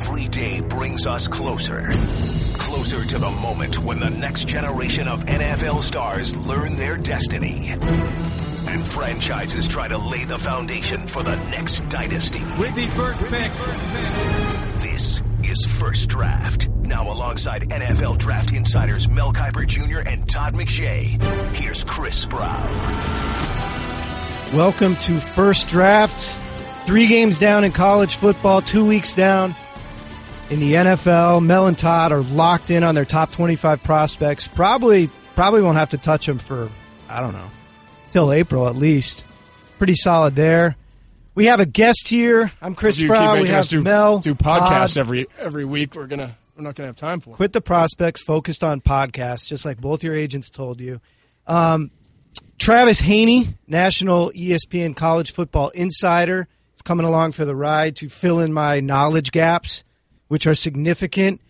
every day brings us closer. Closer to the moment when the next generation of NFL stars learn their destiny. And franchises try to lay the foundation for the next dynasty. With the first pick. This is First Draft. Now alongside NFL draft insiders Mel Kiper Jr. and Todd McShay. Here's Chris Sprow. Welcome to First Draft. Three games down in college football, two weeks down in the NFL. Mel and Todd are locked in on their top 25 prospects. Probably, probably won't have to touch them for, I don't know, till April at least. Pretty solid there. We have a guest here. I'm Chris keep We have do, Mel. do podcasts Todd. every every week. We're gonna we're not gonna have time for. it. Quit the prospects, focused on podcasts, just like both your agents told you. Um, Travis Haney, national ESPN college football insider, is coming along for the ride to fill in my knowledge gaps, which are significant.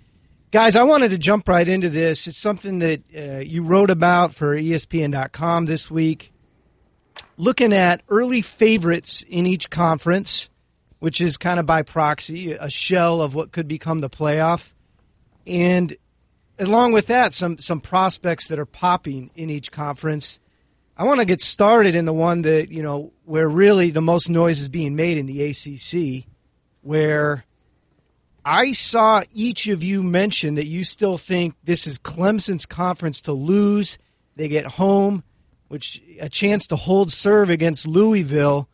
Guys, I wanted to jump right into this. It's something that uh, you wrote about for ESPN.com this week, looking at early favorites in each conference, which is kind of by proxy, a shell of what could become the playoff. And along with that, some some prospects that are popping in each conference. I want to get started in the one that you know where really the most noise is being made in the ACC, where I saw each of you mention that you still think this is Clemson's conference to lose. They get home, which a chance to hold serve against Louisville.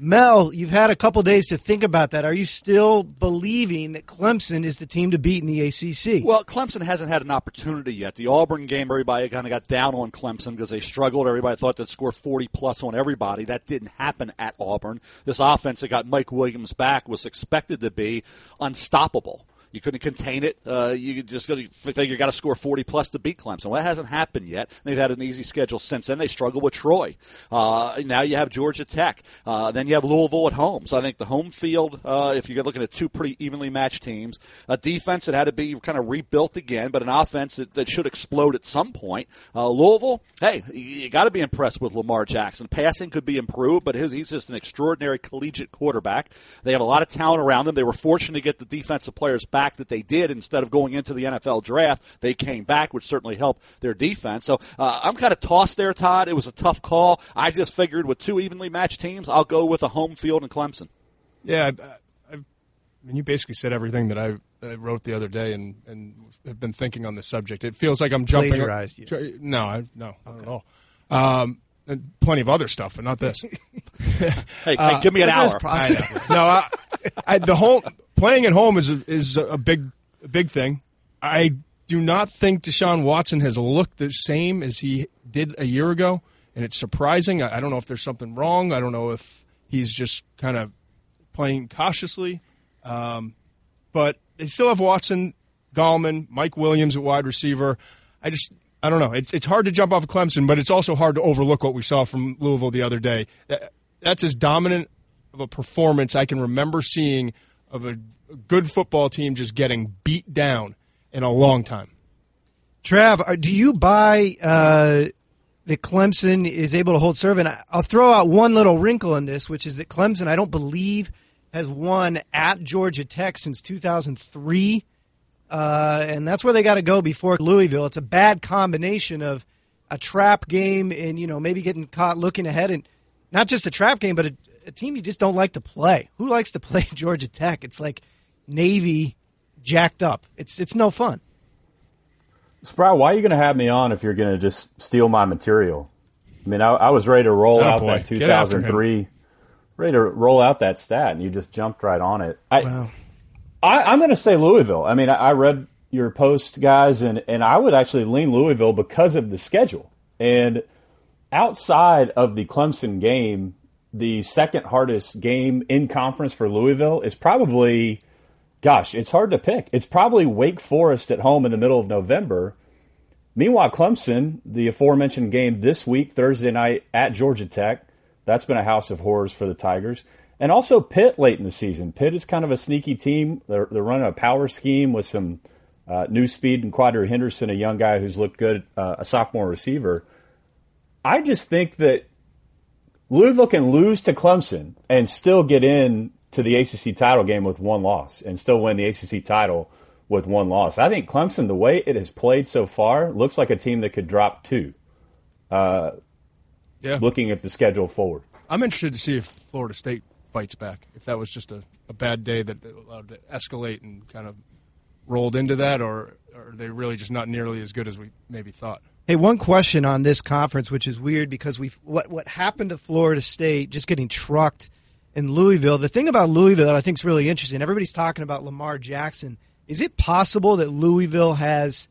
Mel, you've had a couple days to think about that. Are you still believing that Clemson is the team to beat in the ACC? Well, Clemson hasn't had an opportunity yet. The Auburn game, everybody kind of got down on Clemson because they struggled. Everybody thought they'd score 40 plus on everybody. That didn't happen at Auburn. This offense that got Mike Williams back was expected to be unstoppable. You couldn't contain it. Uh, you just got to think you got to score 40 plus to beat Clemson. Well, that hasn't happened yet. They've had an easy schedule since then. They struggle with Troy. Uh, now you have Georgia Tech. Uh, then you have Louisville at home. So I think the home field, uh, if you're looking at two pretty evenly matched teams, a defense that had to be kind of rebuilt again, but an offense that, that should explode at some point. Uh, Louisville, hey, you, you got to be impressed with Lamar Jackson. Passing could be improved, but his, he's just an extraordinary collegiate quarterback. They have a lot of talent around them. They were fortunate to get the defensive players back that they did instead of going into the NFL draft. They came back, which certainly helped their defense. So uh, I'm kind of tossed there, Todd. It was a tough call. I just figured with two evenly matched teams, I'll go with a home field in Clemson. Yeah, I, I, I mean, you basically said everything that I, I wrote the other day, and and have been thinking on this subject. It feels like I'm jumping. Plagiarized you. No, I, no, not at all. Um, and plenty of other stuff, but not this. Hey, hey give me an hour. I. No, I, I, the home playing at home is a, is a big a big thing. I do not think Deshaun Watson has looked the same as he did a year ago, and it's surprising. I, I don't know if there's something wrong. I don't know if he's just kind of playing cautiously. Um, but they still have Watson, Gallman, Mike Williams at wide receiver. I just I don't know. It's it's hard to jump off of Clemson, but it's also hard to overlook what we saw from Louisville the other day. That- That's as dominant of a performance I can remember seeing of a good football team just getting beat down in a long time. Trav, do you buy uh, that Clemson is able to hold serve? And I'll throw out one little wrinkle in this, which is that Clemson, I don't believe, has won at Georgia Tech since 2003. Uh, and that's where they got to go before Louisville. It's a bad combination of a trap game and, you know, maybe getting caught looking ahead. And not just a trap game, but a, a team you just don't like to play. Who likes to play Georgia Tech? It's like Navy jacked up. It's, it's no fun. Sprow, why are you going to have me on if you're going to just steal my material? I mean, I, I was ready to roll Oh, out boy. that Get after him. 2003, ready to roll out that stat, and you just jumped right on it. I, Wow. I, I'm going to say Louisville. I mean, I, I read your post, guys, and, and I would actually lean Louisville because of the schedule. And outside of the Clemson game, the second hardest game in conference for Louisville is probably, gosh, it's hard to pick. It's probably Wake Forest at home in the middle of November. Meanwhile, Clemson, the aforementioned game this week, Thursday night at Georgia Tech, that's been a house of horrors for the Tigers. And also Pitt late in the season. Pitt is kind of a sneaky team. They're, they're running a power scheme with some uh, new speed and Quadree Henderson, a young guy who's looked good, uh, a sophomore receiver. I just think that Louisville can lose to Clemson and still get in to the ACC title game with one loss and still win the ACC title with one loss. I think Clemson, the way it has played so far, looks like a team that could drop two. Uh, Yeah. looking at the schedule forward. I'm interested to see if Florida State fights back. If that was just a, a bad day that allowed to escalate and kind of rolled into that, or, or are they really just not nearly as good as we maybe thought? Hey, one question on this conference, which is weird because we've what what happened to Florida State just getting trucked in Louisville. The thing about Louisville that I think is really interesting. Everybody's talking about Lamar Jackson. Is it possible that Louisville has,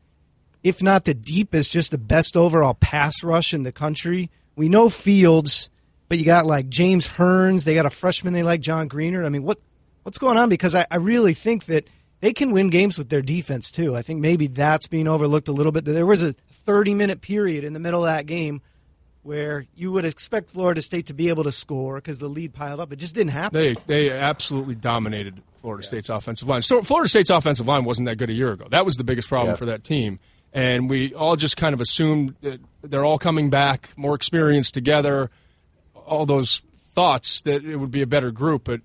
if not the deepest, just the best overall pass rush in the country? We know Fields, but you got like James Hearns. They got a freshman they like, John Greenard. I mean, what what's going on? Because I, I really think that they can win games with their defense too. I think maybe that's being overlooked a little bit. There was a 30 minute period in the middle of that game where you would expect Florida State to be able to score because the lead piled up. It just didn't happen. They they absolutely dominated Florida State's offensive line. So Florida State's offensive line wasn't that good a year ago. That was the biggest problem Yeah. for that team. And we all just kind of assumed that they're all coming back, more experienced together, all those thoughts that it would be a better group, but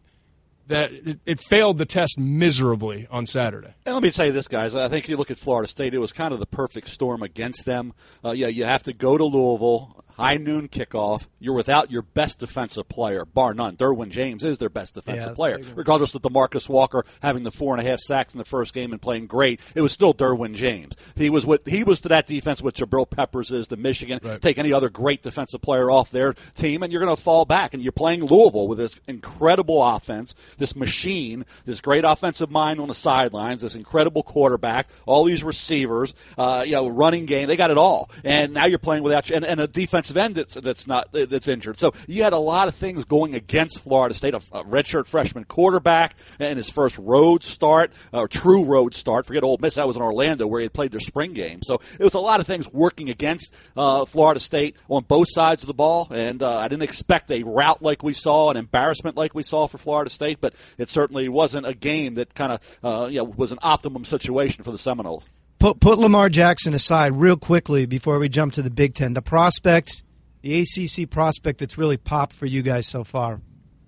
that it, it failed the test miserably on Saturday. And let me tell you this, guys. I think you look at Florida State; it was kind of the perfect storm against them. Uh, yeah, you have to go to Louisville, high noon kickoff. You're without your best defensive player, bar none. Derwin James is their best defensive that's player, a big one. regardless of Demarcus Walker having the four and a half sacks in the first game and playing great. It was still Derwin James. He was what he was to that defense what Jabril Peppers is to Michigan. Right. Take any other great defensive player off their team, and you're going to fall back. And you're playing Louisville with this incredible offense, this machine, this great offensive mind on the sidelines, this incredible quarterback, all these receivers, uh, you know, running game. They got it all. And now you're playing without and, and a defensive end that's that's not that's injured. So you had a lot of things going against Florida State. A, a redshirt freshman quarterback and his first road start, or true road start. Forget Ole Miss. That was in Orlando where he played their spring game. So it was a lot of things working against uh, Florida State on both sides of the ball. And uh, I didn't expect a rout like we saw, an embarrassment like we saw for Florida State, but it certainly wasn't a game that kind of uh, you know, was an optimum situation for the Seminoles. Put put Lamar Jackson aside real quickly before we jump to the Big Ten. The prospect, the ACC prospect that's really popped for you guys so far.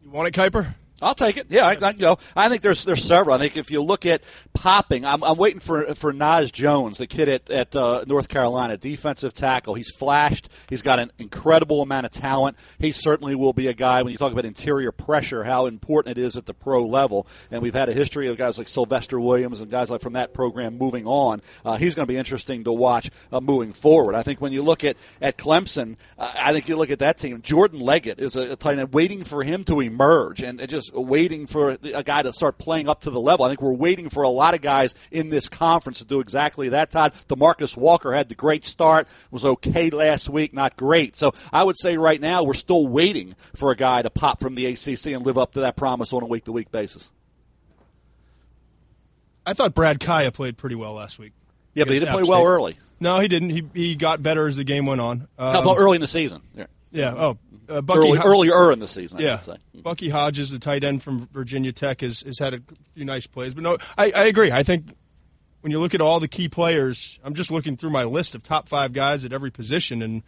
You want it, Kiper? I'll take it. Yeah, I, I, you know, I think there's there's several. I think if you look at popping, I'm, I'm waiting for for Naz Jones, the kid at at uh, North Carolina, defensive tackle. He's flashed. He's got an incredible amount of talent. He certainly will be a guy when you talk about interior pressure, how important it is at the pro level. And we've had a history of guys like Sylvester Williams and guys like from that program moving on. Uh, he's going to be interesting to watch uh, moving forward. I think when you look at at Clemson, uh, I think you look at that team. Jordan Leggett is a, a tight end waiting for him to emerge and, and just waiting for a guy to start playing up to the level. I think we're waiting for a lot of guys in this conference to do exactly that. Todd Demarcus Walker had the great start, was okay last week, not great. So I would say right now we're still waiting for a guy to pop from the ACC and live up to that promise on a week to week basis. I thought Brad Kaaya played pretty well last week. Yeah, but he didn't play well early. No, he didn't. He he got better as the game went on. How Um, about early in the season? Yeah. Yeah. Oh, uh, Bucky Early, earlier in the season, I Yeah, say. Bucky Hodges, the tight end from Virginia Tech, has, has had a few nice plays. But no, I, I agree. I think when you look at all the key players, I'm just looking through my list of top five guys at every position, and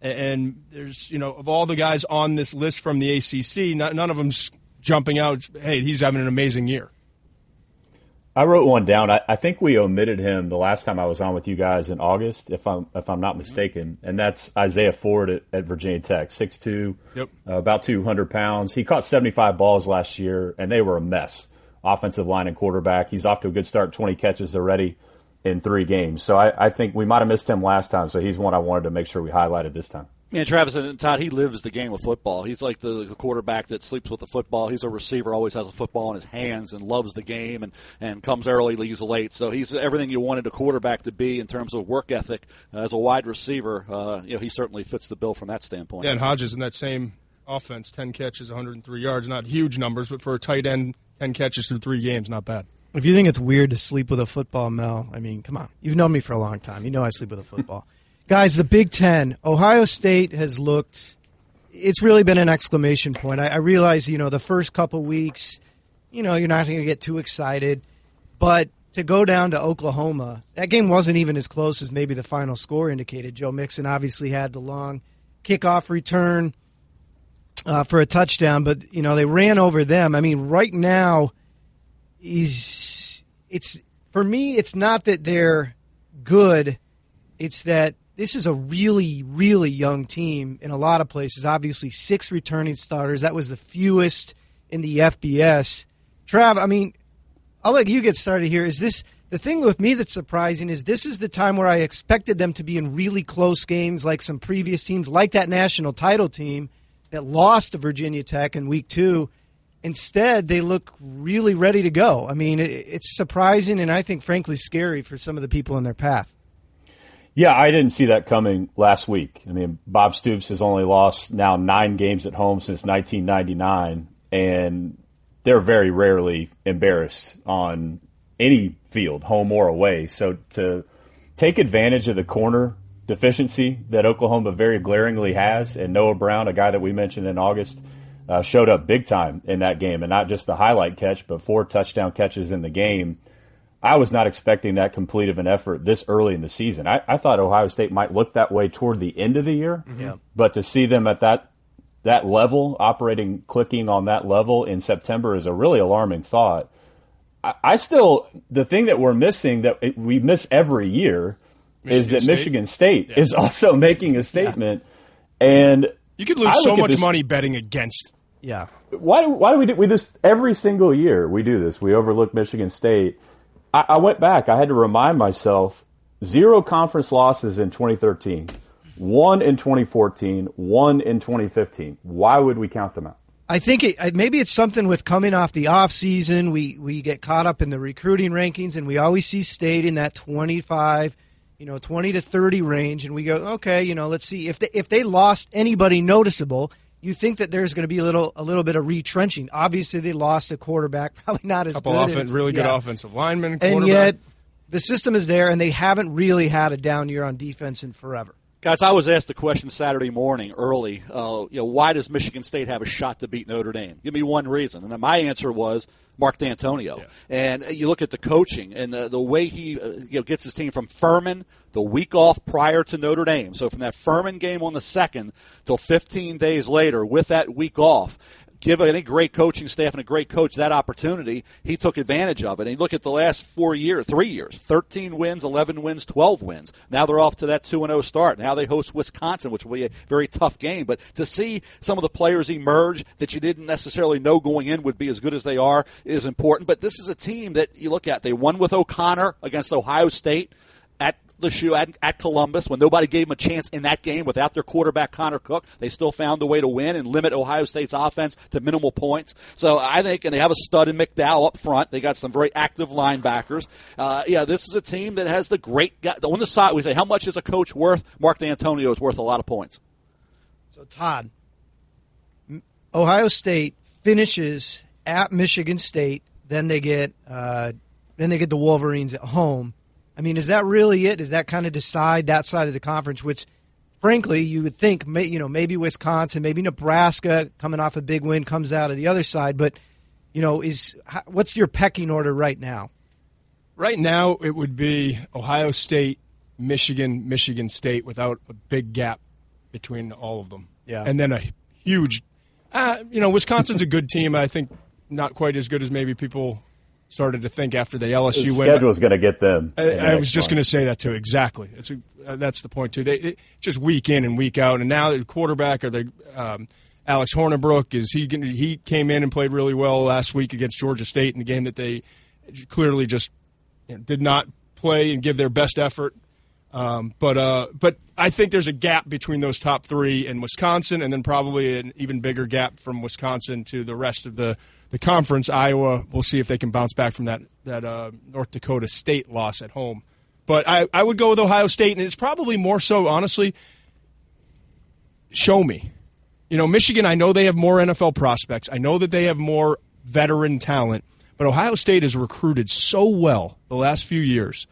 and there's you know of all the guys on this list from the ACC, not, none of them's jumping out. Hey, he's having an amazing year. I wrote one down. I, I think we omitted him the last time I was on with you guys in August, if I'm if I'm not mistaken, and that's Isaiah Ford at, at Virginia Tech, 6'2", Yep. uh, about 200 pounds. He caught 75 balls last year, and they were a mess. Offensive line and quarterback. He's off to a good start, 20 catches already in three games. So I, I think we might have missed him last time, so he's one I wanted to make sure we highlighted this time. Yeah, Travis and Todd, he lives the game of football. He's like the, the quarterback that sleeps with the football. He's a receiver, always has a football in his hands and loves the game and, and comes early, leaves late. So he's everything you wanted a quarterback to be in terms of work ethic. Uh, as a wide receiver, uh, you know, he certainly fits the bill from that standpoint. Yeah, and Hodges in that same offense, 10 catches, 103 yards. Not huge numbers, but for a tight end, 10 catches through three games, not bad. If you think it's weird to sleep with a football, Mel, I mean, come on. You've known me for a long time. You know I sleep with a football. Guys, the Big Ten, Ohio State has looked. It's really been an exclamation point. I, I realize, you know, the first couple weeks, you know, you're not going to get too excited, but to go down to Oklahoma, that game wasn't even as close as maybe the final score indicated. Joe Mixon obviously had the long kickoff return. uh, for a touchdown, but you know they ran over them. I mean, right now is it's for me. It's not that they're good; it's that this is a really, really young team in a lot of places. Obviously, six returning starters. That was the fewest in the FBS. Trav, I mean, I'll let you get started here. Is this the thing with me that's surprising? Is this is the time where I expected them to be in really close games, like some previous teams, like that national title team that lost to Virginia Tech in week two. Instead, they look really ready to go. I mean, it's surprising and I think, frankly, scary for some of the people in their path. Yeah, I didn't see that coming last week. I mean, Bob Stoops has only lost now nine games at home since 1999, and they're very rarely embarrassed on any field, home or away. So to take advantage of the corner deficiency that Oklahoma very glaringly has, and Noah Brown, a guy that we mentioned in August, uh, showed up big time in that game, and not just the highlight catch, but four touchdown catches in the game. I was not expecting that complete of an effort this early in the season. I, I thought Ohio State might look that way toward the end of the year, mm-hmm. but to see them at that that level, operating, clicking on that level in September is a really alarming thought. I, I still, the thing that we're missing that it, we miss every year Michigan is that State? Michigan State yeah. is also making a statement, yeah. and you could lose so much this, money betting against. Yeah. Why do why do we do we this every single year? We do this. We overlook Michigan State I, I went back. I had to remind myself zero conference losses in 2013, one in 2014, one in 2015. Why would we count them out? I think it, maybe it's something with coming off the off season. We we get caught up in the recruiting rankings, and we always see state in that 25, you know, 20 to 30 range, and we go, okay, you know, let's see if they, if they lost anybody noticeable you think that there's going to be a little a little bit of retrenching. Obviously, they lost a quarterback, probably not as Couple good. Couple really good yeah. offensive linemen, and yet the system is there, and they haven't really had a down year on defense in forever. Guys, I was asked a question Saturday morning early. Uh, you know, why does Michigan State have a shot to beat Notre Dame? Give me one reason, and my answer was Mark Dantonio. Yeah. And you look at the coaching and the, the way he uh, you know gets his team from Furman the week off prior to Notre Dame. So from that Furman game on the second till 15 days later, with that week off, give any great coaching staff and a great coach that opportunity, he took advantage of it. And you look at the last four years, three years, 13 wins, 11 wins, 12 wins. Now they're off to that 2 0 start. Now they host Wisconsin, which will be a very tough game. But to see some of the players emerge that you didn't necessarily know going in would be as good as they are is important. But this is a team that you look at. They won with O'Connor against Ohio State the shoe at, at, Columbus when nobody gave them a chance in that game without their quarterback Connor Cook. They still found a way to win and limit Ohio State's offense to minimal points. So I think, and they have a stud in McDowell up front. They got some very active linebackers. Uh, yeah, this is a team that has the great guy. On the side, we say, how much is a coach worth? Mark Dantonio is worth a lot of points. So Todd, Ohio State finishes at Michigan State. Then they get uh, then they get the Wolverines at home I mean, is that really it? Does that kind of decide that side of the conference? Which, frankly, you would think, you know, maybe Wisconsin, maybe Nebraska, coming off a big win, comes out of the other side. But, you know, is what's your pecking order right now? Right now, it would be Ohio State, Michigan, Michigan State, without a big gap between all of them. Yeah, and then a huge, uh, you know, Wisconsin's a good team. I think not quite as good as maybe people started to think after the LSU the win. Schedule's going to get them. I, I was just going to say that too. Exactly. A, uh, that's the point too. They it, just week in and week out, and now the quarterback or the um, Alex Hornibrook is he he came in and played really well last week against Georgia State in a game that they clearly just you know, did not play and give their best effort. Um, but uh, but I think there's a gap between those top three and Wisconsin, and then probably an even bigger gap from Wisconsin to the rest of the the conference. Iowa, we'll see if they can bounce back from that that uh, North Dakota State loss at home. But I, I would go with Ohio State, and it's probably more so, honestly. Show me, you know, Michigan. I know they have more NFL prospects. I know that they have more veteran talent, but Ohio State has recruited so well the last few years.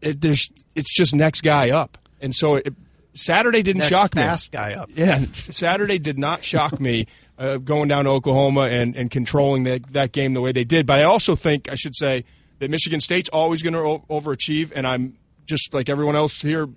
It, there's, it's just next guy up, and so it, Saturday didn't next shock me. Fast guy up. Yeah, Saturday did not shock me uh, going down to Oklahoma and, and controlling that, that game the way they did. But I also think, I should say, that Michigan State's always going to o- overachieve, and I'm just like everyone else here,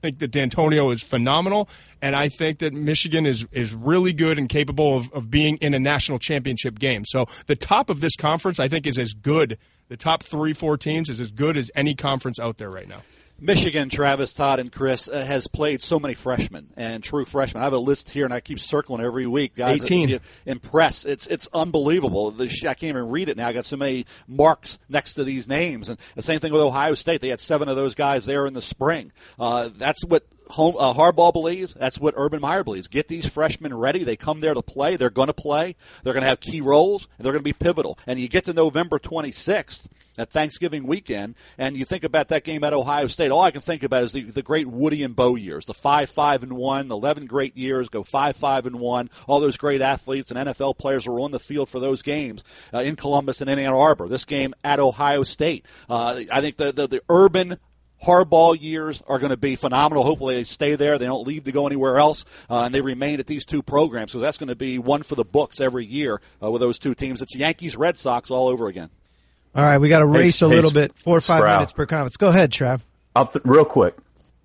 think that Dantonio is phenomenal, and I think that Michigan is is really good and capable of, of being in a national championship game. So the top of this conference, I think, is as good. The top three, four teams is as good as any conference out there right now. Michigan, Travis, Todd, and Chris uh, has played so many freshmen and true freshmen. I have a list here, and I keep circling every week. Guys, 18. Impressed. It's it's unbelievable. The, I can't even read it now. I got so many marks next to these names, and the same thing with Ohio State. They had seven of those guys there in the spring. Uh, that's what home, uh, Harbaugh believes. That's what Urban Meyer believes. Get these freshmen ready. They come there to play. They're going to play. They're going to have key roles, and they're going to be pivotal. And you get to November 26th at Thanksgiving weekend, and you think about that game at Ohio State. All I can think about is the, the great Woody and Bo years, the five five and one, the eleven great years, go five five and one. All those great athletes and NFL players were on the field for those games uh, in Columbus and in Ann Arbor. This game at Ohio State. Uh, I think the, the the urban Harbaugh years are going to be phenomenal. Hopefully, they stay there. They don't leave to go anywhere else, uh, and they remain at these two programs because that's going to be one for the books every year uh, with those two teams. It's Yankees, Red Sox all over again. All right, we got to race Hey, a hey, little bit. Four or five Sprow. minutes per conference. Go ahead, Trav. I'll th- real quick.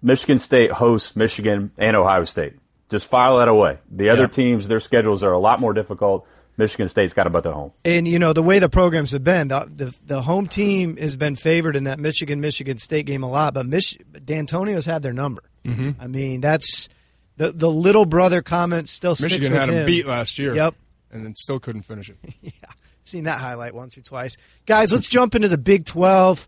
Michigan State hosts Michigan and Ohio State. Just file that away. The other Yeah. teams, their schedules are a lot more difficult. Michigan State's got to about at home. And you know the way the programs have been, the the, the home team has been favored in that Michigan Michigan State game a lot, but Mich- Dantonio's had their number. Mm-hmm. I mean, that's the the little brother comment still sticks Michigan with had him him. beat last year. Yep. and then still couldn't finish it. Yeah, seen that highlight once or twice. Guys, let's jump into the Big 12.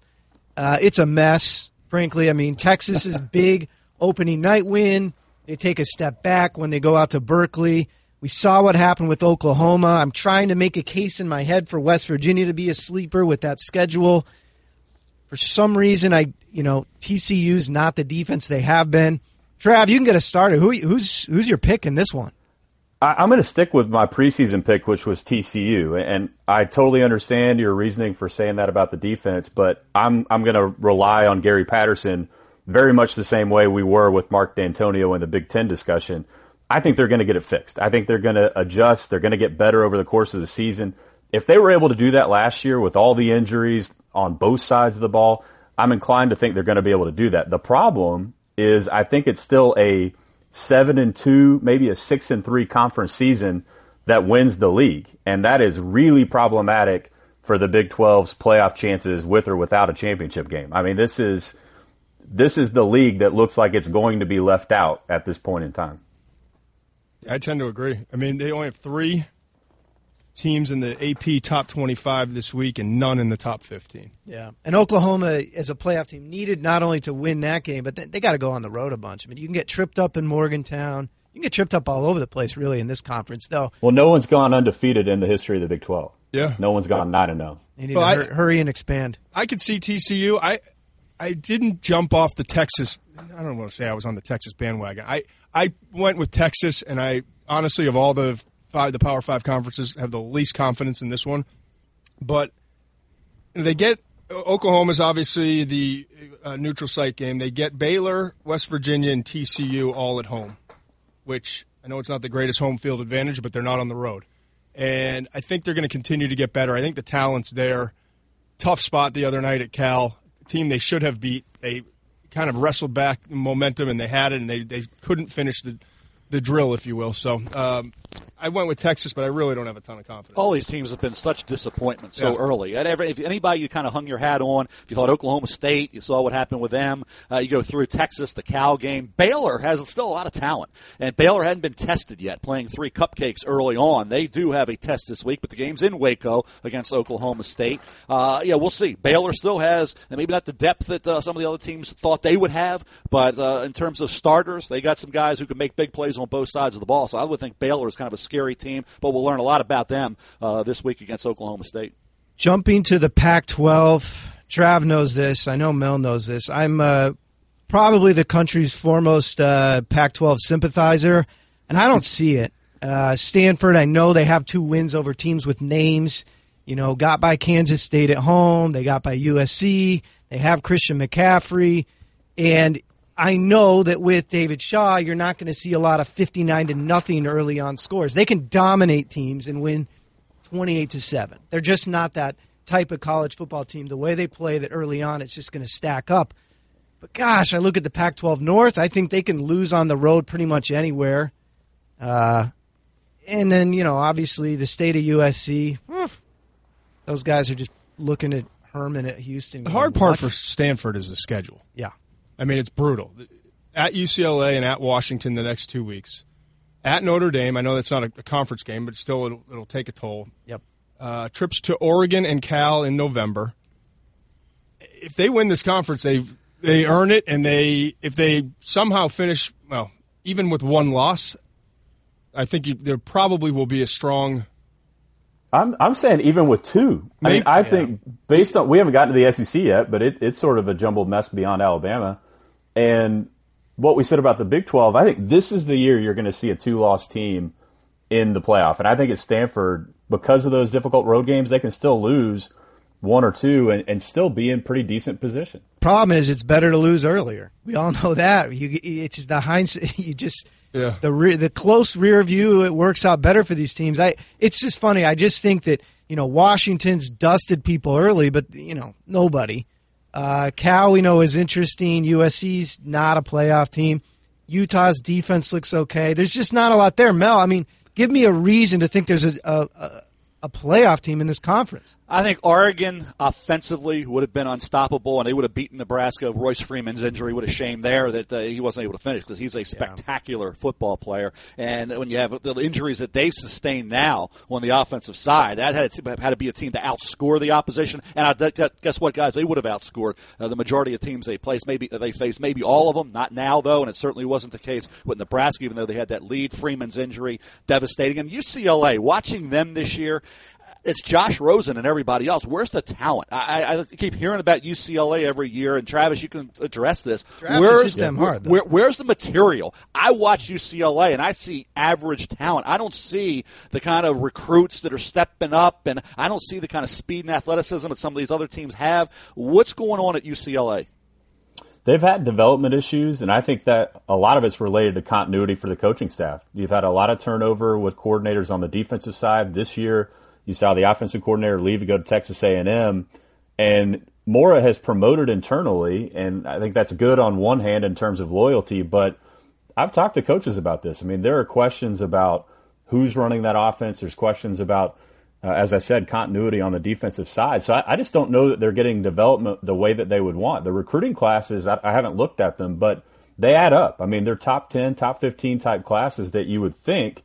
Uh, it's a mess, frankly. I mean, Texas's big opening night win. They take a step back when they go out to Berkeley. We saw what happened with Oklahoma. I'm trying to make a case in my head for West Virginia to be a sleeper with that schedule. For some reason, I you know TCU's not the defense they have been. Trav, you can get us started. Who, who's who's your pick in this one? I, I'm going to stick with my preseason pick, which was TCU, and I totally understand your reasoning for saying that about the defense, but I'm I'm going to rely on Gary Patterson very much the same way we were with Mark Dantonio in the Big Ten discussion. I think they're going to get it fixed. I think they're going to adjust. They're going to get better over the course of the season. If they were able to do that last year with all the injuries on both sides of the ball, I'm inclined to think they're going to be able to do that. The problem is I think it's still a seven and two, maybe a six and three conference season that wins the league. And that is really problematic for the Big 12's playoff chances with or without a championship game. I mean, this is, this is the league that looks like it's going to be left out at this point in time. I tend to agree. I mean, they only have three teams in the AP top 25 this week and none in the top 15. Yeah, and Oklahoma as a playoff team needed not only to win that game, but they, they got to go on the road a bunch. I mean, you can get tripped up in Morgantown. You can get tripped up all over the place, really, in this conference. Though Well, no one's gone undefeated in the history of the Big 12. Yeah. No one's gone 9 and oh. 0. they need Well, to I- hurry and expand. I could see TCU. I I didn't jump off the Texas. I don't want to say I was on the Texas bandwagon. I I went with Texas, and I honestly, of all the five, the Power Five conferences, have the least confidence in this one. But they get Oklahoma's obviously the uh, neutral site game. They get Baylor, West Virginia, and TCU all at home, which I know it's not the greatest home field advantage, but they're not on the road. And I think they're going to continue to get better. I think the talent's there tough spot the other night at Cal. Team they should have beat. They kind of wrestled back momentum and they had it, and they, they couldn't finish the the drill, if you will. So um, I went with Texas, but I really don't have a ton of confidence. All these teams have been such disappointments so Yeah. early. And every, if anybody you kind of hung your hat on, if you thought Oklahoma State, you saw what happened with them. Uh, you go through Texas, the Cal game. Baylor has still a lot of talent, and Baylor hadn't been tested yet, playing three cupcakes early on. They do have a test this week, but the game's in Waco against Oklahoma State. Uh, yeah, we'll see. Baylor still has, and maybe not the depth that uh, some of the other teams thought they would have, but uh, in terms of starters, they got some guys who can make big plays on both sides of the ball. So I would think Baylor is kind of a scary team, but we'll learn a lot about them uh, this week against Oklahoma State. Jumping to the Pac-12, Trav knows this. I know Mel knows this. I'm uh, probably the country's foremost uh, Pac-12 sympathizer, and I don't see it. Uh, Stanford, I know they have two wins over teams with names. You know, got by Kansas State at home. They got by USC. They have Christian McCaffrey, and I know that with David Shaw, you're not going to see a lot of 59 to nothing early on scores. They can dominate teams and win 28 to 7. They're just not that type of college football team. The way they play that early on, it's just going to stack up. But gosh, I look at the Pac-12 North. I think they can lose on the road pretty much anywhere. Uh, and then you know, obviously, the state of USC. Those guys are just looking at Herman at Houston. The hard part "What?" for Stanford is the schedule. yeah, I mean, it's brutal. At UCLA and at Washington the next two weeks. At Notre Dame, I know that's not a, a conference game, but still it'll, it'll take a toll. yep. Uh, trips to Oregon and Cal in November. If they win this conference, they they earn it, and they if they somehow finish well, even with one loss, I think you, there probably will be a strong. I'm I'm saying even with two. I mean, Maybe- I think based on we haven't gotten to the SEC yet, but it, it's sort of a jumbled mess beyond Alabama. And what we said about the Big 12, I think this is the year you're going to see a two-loss team in the playoff. And I think at Stanford, because of those difficult road games, they can still lose one or two and, and still be in pretty decent position. Problem is, it's better to lose earlier. We all know that. You, it's just the hindsight. You just Yeah. the re, the close rear view. It works out better for these teams. I. It's just funny. I just think that you know Washington's dusted people early, but you know nobody. Uh, Cal, we know is interesting. USC's not a playoff team. Utah's defense looks okay. There's just not a lot there. Mel, I mean, give me a reason to think there's a a, a, playoff team in this conference. I think Oregon offensively would have been unstoppable, and they would have beaten Nebraska. Royce Freeman's injury would have shamed there that uh, he wasn't able to finish because he's a spectacular football player. And when you have the injuries that they've sustained now on the offensive side, that had to, had to be a team to outscore the opposition. And I, guess what, guys? They would have outscored uh, the majority of teams they placed. Maybe they faced maybe all of them. Not now though, and it certainly wasn't the case with Nebraska, even though they had that lead. Freeman's injury devastating, and UCLA watching them this year it's Josh Rosen and everybody else. Where's the talent? I, I, I keep hearing about UCLA every year, and Travis, you can address this. Draft where's has them hard, though. where, where's the material? I watch UCLA and I see average talent. I don't see the kind of recruits that are stepping up, and I don't see the kind of speed and athleticism that some of these other teams have. What's going on at UCLA? They've had development issues, and I think that a lot of it's related to continuity for the coaching staff. You've had a lot of turnover with coordinators on the defensive side this year. You saw the offensive coordinator leave to go to Texas A&M, and Mora has promoted internally, and I think that's good on one hand in terms of loyalty. But I've talked to coaches about this. I mean, there are questions about who's running that offense. There's questions about, uh, as I said, continuity on the defensive side. So I, I just don't know that they're getting development the way that they would want. The recruiting classes, I, I haven't looked at them, but they add up. I mean, they're top 10, top 15 type classes that you would think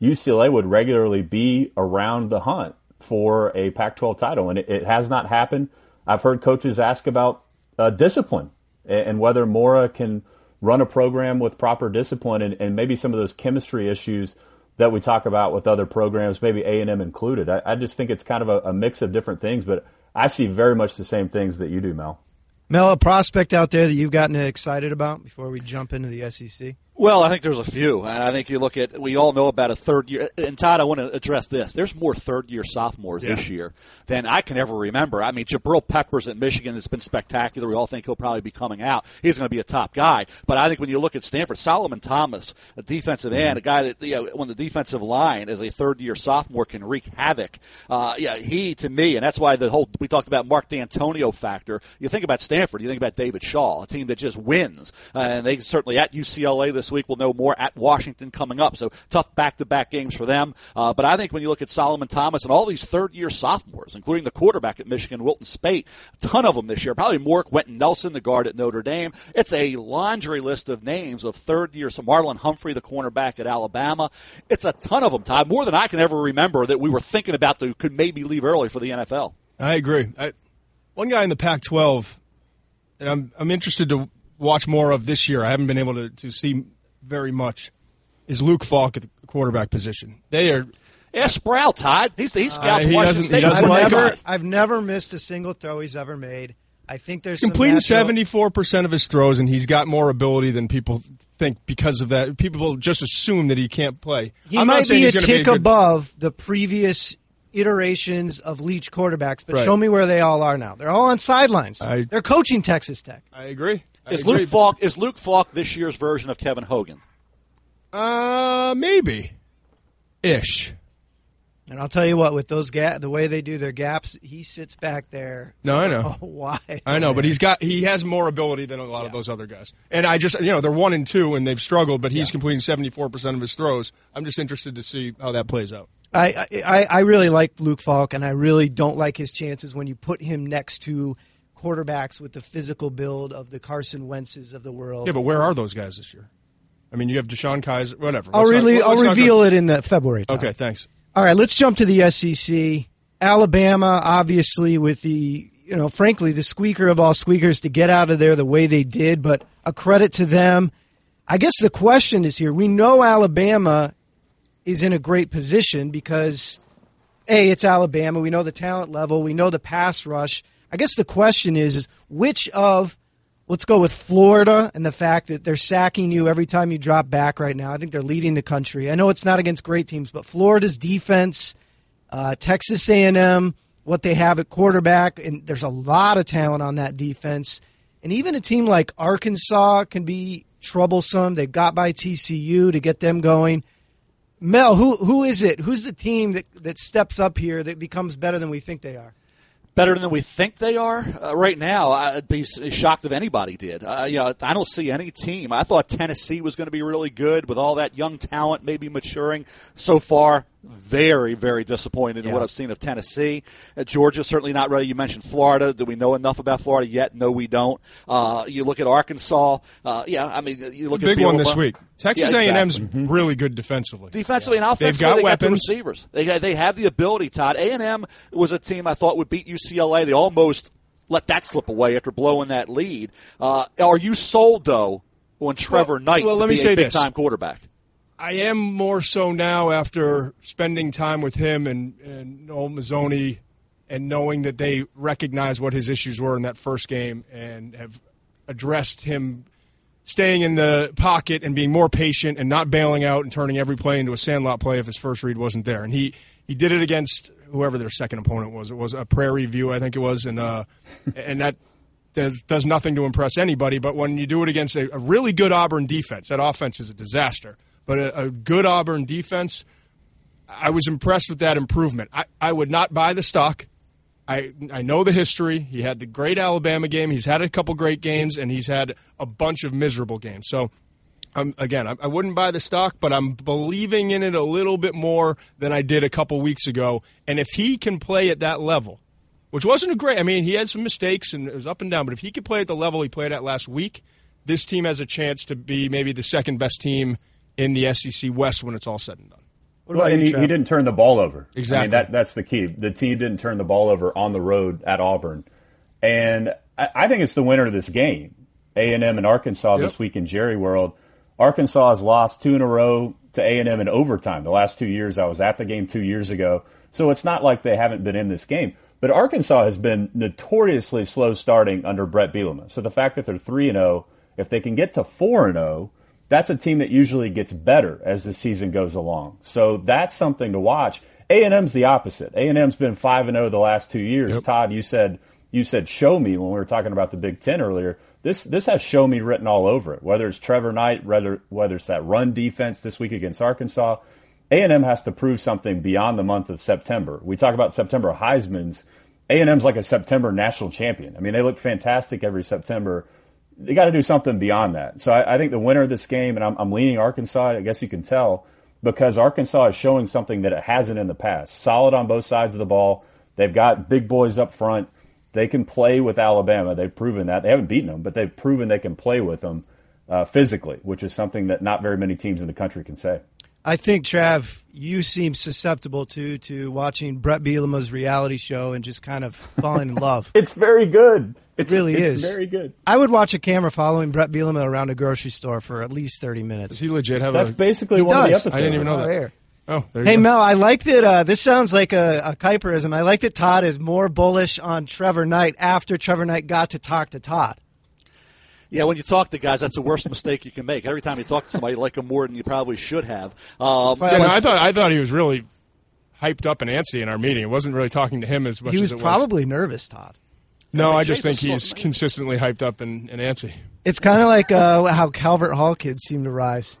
UCLA would regularly be around the hunt for a Pac 12 title. And it, it, has not happened. I've heard coaches ask about uh, discipline and, and, whether Mora can run a program with proper discipline and, and, maybe some of those chemistry issues that we talk about with other programs, maybe A&M included. I, I just think it's kind of a, a mix of different things, but I see very much the same things that you do, Mel. Mel, a prospect out there that you've gotten excited about before we jump into the SEC? Well, I think there's a few. And I think you look at, we all know about a third year. And Todd, I want to address this. There's more third year sophomores Yeah. this year than I can ever remember. I mean, Jabril Peppers at Michigan has been spectacular. We all think he'll probably be coming out. He's going to be a top guy. But I think when you look at Stanford, Solomon Thomas, a defensive end, a guy that, you know, when the defensive line as a third year sophomore can wreak havoc. Uh, yeah, he to me, and that's why the whole, we talked about Mark Dantonio factor. You think about Stanford, you think about David Shaw, a team that just wins. Uh, and they certainly at UCLA this week We'll know more at Washington coming up. So tough back to back games for them. Uh, but I think when you look at Solomon Thomas and all these third year sophomores, including the quarterback at Michigan, Wilton Speight, a ton of them this year, probably more Quenton Nelson, the guard at Notre Dame. It's a laundry list of names of third year. So Marlon Humphrey, the cornerback at Alabama. It's a ton of them, Todd, more than I can ever remember that we were thinking about that could maybe leave early for the NFL. I agree. I, one guy in the Pac-12 that I'm I'm interested to watch more of this year. I haven't been able to, to see very much. Is Luke Falk at the quarterback position? They are Yeah, Sprow, Todd. He's he scouts Uh, he Washington doesn't- he State. doesn't I've like never. I've never missed a single throw he's ever made. I think there's some completing seventy four percent of his throws, and he's got more ability than people think because of that. People just assume that he can't play. He I'm not might saying be a he's gonna tick be a good, above the previous iterations of Leach quarterbacks, but Right. show me where they all are now. They're all on sidelines. I- They're coaching Texas Tech. I agree. I Is agree. Luke Falk is Luke Falk this year's version of Kevin Hogan? Uh, maybe, ish. And I'll tell you what, with those ga- the way they do their gaps, he sits back there. No, I know. Oh, why? I know, but he's got he has more ability than a lot of those other guys. And I just you know they're one and two and they've struggled, but he's completing seventy four percent of his throws. I'm just interested to see how that plays out. I, I I really like Luke Falk, and I really don't like his chances when you put him next to quarterbacks with the physical build of the Carson Wentzes of the world. Yeah, but where are those guys this year? I mean, you have DeShone Kizer, whatever. I'll Let's not- I'll let's go- reveal it in the February. Tom. Okay, thanks. All right, let's jump to the SEC. Alabama, obviously, with the you know, frankly, the squeaker of all squeakers to get out of there the way they did, but a credit to them. I guess the question is here: we know Alabama is in a great position because a it's Alabama. We know the talent level. We know the pass rush. I guess the question is: is which of Let's go with Florida and the fact that they're sacking you every time you drop back right now. I think they're leading the country. I know it's not against great teams, but Florida's defense, uh, Texas A&M, what they have at quarterback, and there's a lot of talent on that defense. And even a team like Arkansas can be troublesome. They got by TCU to get them going. Mel, who who is it? Who's the team that, that steps up here that becomes better than we think they are? Better than we think they are uh, right now. I'd be shocked if anybody did. Uh, you know, I don't see any team. I thought Tennessee was going to be really good with all that young talent, maybe maturing. So far, very, very disappointed in Yeah. what I've seen of Tennessee. Uh, Georgia certainly not ready. You mentioned Florida. Do we know enough about Florida yet? No, we don't. Uh, you look at Arkansas. Uh, yeah, I mean, you look Big at big one this week. Texas Yeah, A&M's exactly. really good defensively. Defensively and They've got they got the weapons. receivers. They they have the ability. Todd A and M was a team I thought would beat UCLA. They almost let that slip away after blowing that lead. Uh, are you sold though on Trevor Well- Knight well, to let me be say big this. time quarterback? I am more so now after spending time with him and, and Noel Mazzone and knowing that they recognize what his issues were in that first game and have addressed him staying in the pocket and being more patient and not bailing out and turning every play into a sandlot play if his first read wasn't there. And he, he did it against whoever their second opponent was. It was a Prairie View, I think it was, and uh, and that does, does nothing to impress anybody. But when you do it against a, a really good Auburn defense, that offense is a disaster. But a, a good Auburn defense, I was impressed with that improvement. I, I would not buy the stock. I I know the history. He had the great Alabama game. He's had a couple great games, and he's had a bunch of miserable games. So, um, again, I, I wouldn't buy the stock, but I'm believing in it a little bit more than I did a couple weeks ago. And if he can play at that level, which wasn't a great, I mean, he had some mistakes and it was up and down, but if he could play at the level he played at last week, this team has a chance to be maybe the second best team in the SEC West when it's all said and done. What Well, about and you, he, he didn't turn the ball over. I Exactly. mean, that, that's the key. The team didn't turn the ball over on the road at Auburn, and I, I think it's the winner of this game. A and M and Arkansas Yep. this week in Jerry World. Arkansas has lost two in a row to A and M in overtime. The last two years, I was at the game two years ago, so it's not like they haven't been in this game. But Arkansas has been notoriously slow starting under Bret Bielema. So the fact that they're three and zero, if they can get to four and zero, that's a team that usually gets better as the season goes along. So that's something to watch. A and M's the opposite. A and M's been five and zero the last two years. Yep. Todd, you said you said show me when we were talking about the Big Ten earlier. This this has show me written all over it. Whether it's Trevor Knight, whether whether it's that run defense this week against Arkansas, A and M has to prove something beyond the month of September. We talk about September Heisman's. A and M's like a September national champion. I mean, they look fantastic every September they got to do something beyond that. So I, I think the winner of this game, and I'm, I'm leaning Arkansas. I guess you can tell because Arkansas is showing something that it hasn't in the past. Solid on both sides of the ball. They've got big boys up front. They can play with Alabama. They've proven that. They haven't beaten them, but they've proven they can play with them uh, physically, which is something that not very many teams in the country can say. I think Trav, you seem susceptible to to watching Bret Bielema's reality show and just kind of falling in love. It's very good. It's, really it's is very good. I would watch a camera following Bret Bielema around a grocery store for at least thirty minutes. Does he legit have That's a? basically one of the episodes. I didn't even know Oh, that. there. Oh, there you Hey go. Mel, I like that. Uh, this sounds like a, a Kiperism. I like that Todd is more bullish on Trevor Knight after Trevor Knight got to talk to Todd. Yeah, when you talk to guys, that's the worst mistake you can make. Every time you talk to somebody, you like them more than you probably should have. Um, why Yeah, no, I thought I thought he was really hyped up and antsy in our meeting. It wasn't really talking to him as much He was as it probably nervous, Todd. No, I just think he's consistently hyped up and, and antsy. It's kind of like uh, how Calvert Hall kids seem to rise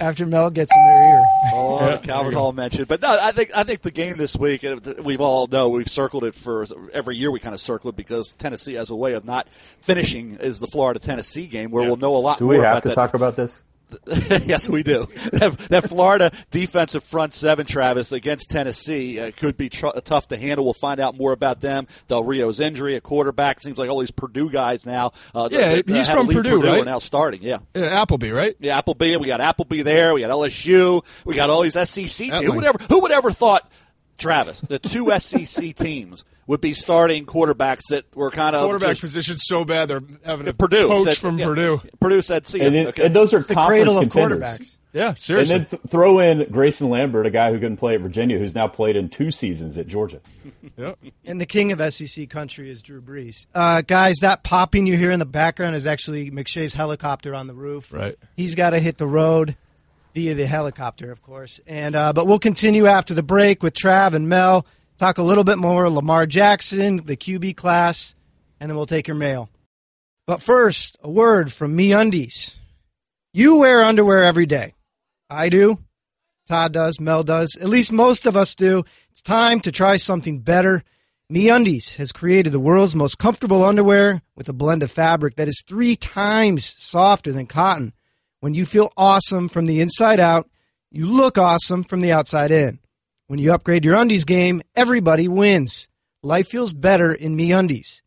after Mel gets in their ear. Oh, Yeah, Calvin there Hall mentioned, but no, I think I think the game this week. We've all know we've circled it for every year. We kind of circle it because Tennessee has a way of not finishing. Is the Florida Tennessee game where we'll know a lot Do more we have about to that talk about this? yes, we do. that, that Florida defensive front seven, Travis, against Tennessee uh, could be tr- tough to handle. We'll find out more about them. Del Rio's injury, a quarterback. Seems like all these Purdue guys now. Uh, Yeah, that- that he's from leave Purdue, right? Are now starting. Yeah. Yeah, Appleby, right? Yeah, Appleby. We got Appleby there. We got LSU. We got all these SEC teams. Who would ever? Who would ever thought, Travis, the two SEC teams would be starting quarterbacks that were kind of Quarterback just- position so bad they're having a Purdue coach said- from yeah, Purdue. Purdue said, "See. And, it, okay. and those are the cradle of contenders. quarterbacks. Yeah, seriously. And then th- throw in Grayson Lambert, a guy who couldn't play at Virginia, who's now played in two seasons at Georgia. Yep. And the king of SEC country is Drew Brees. Uh, guys, that popping you hear in the background is actually McShay's helicopter on the roof. Right. He's got to hit the road via the helicopter, of course. And uh, but we'll continue after the break with Trav and Mel. Talk a little bit more Lamar Jackson, the QB class, and then we'll take your mail. But first, a word from MeUndies. You wear underwear every day. I do. Todd does. Mel does. At least most of us do. It's time to try something better. MeUndies has created the world's most comfortable underwear with a blend of fabric that is three times softer than cotton. When you feel awesome from the inside out, you look awesome from the outside in. When you upgrade your undies game, everybody wins. Life feels better in MeUndies.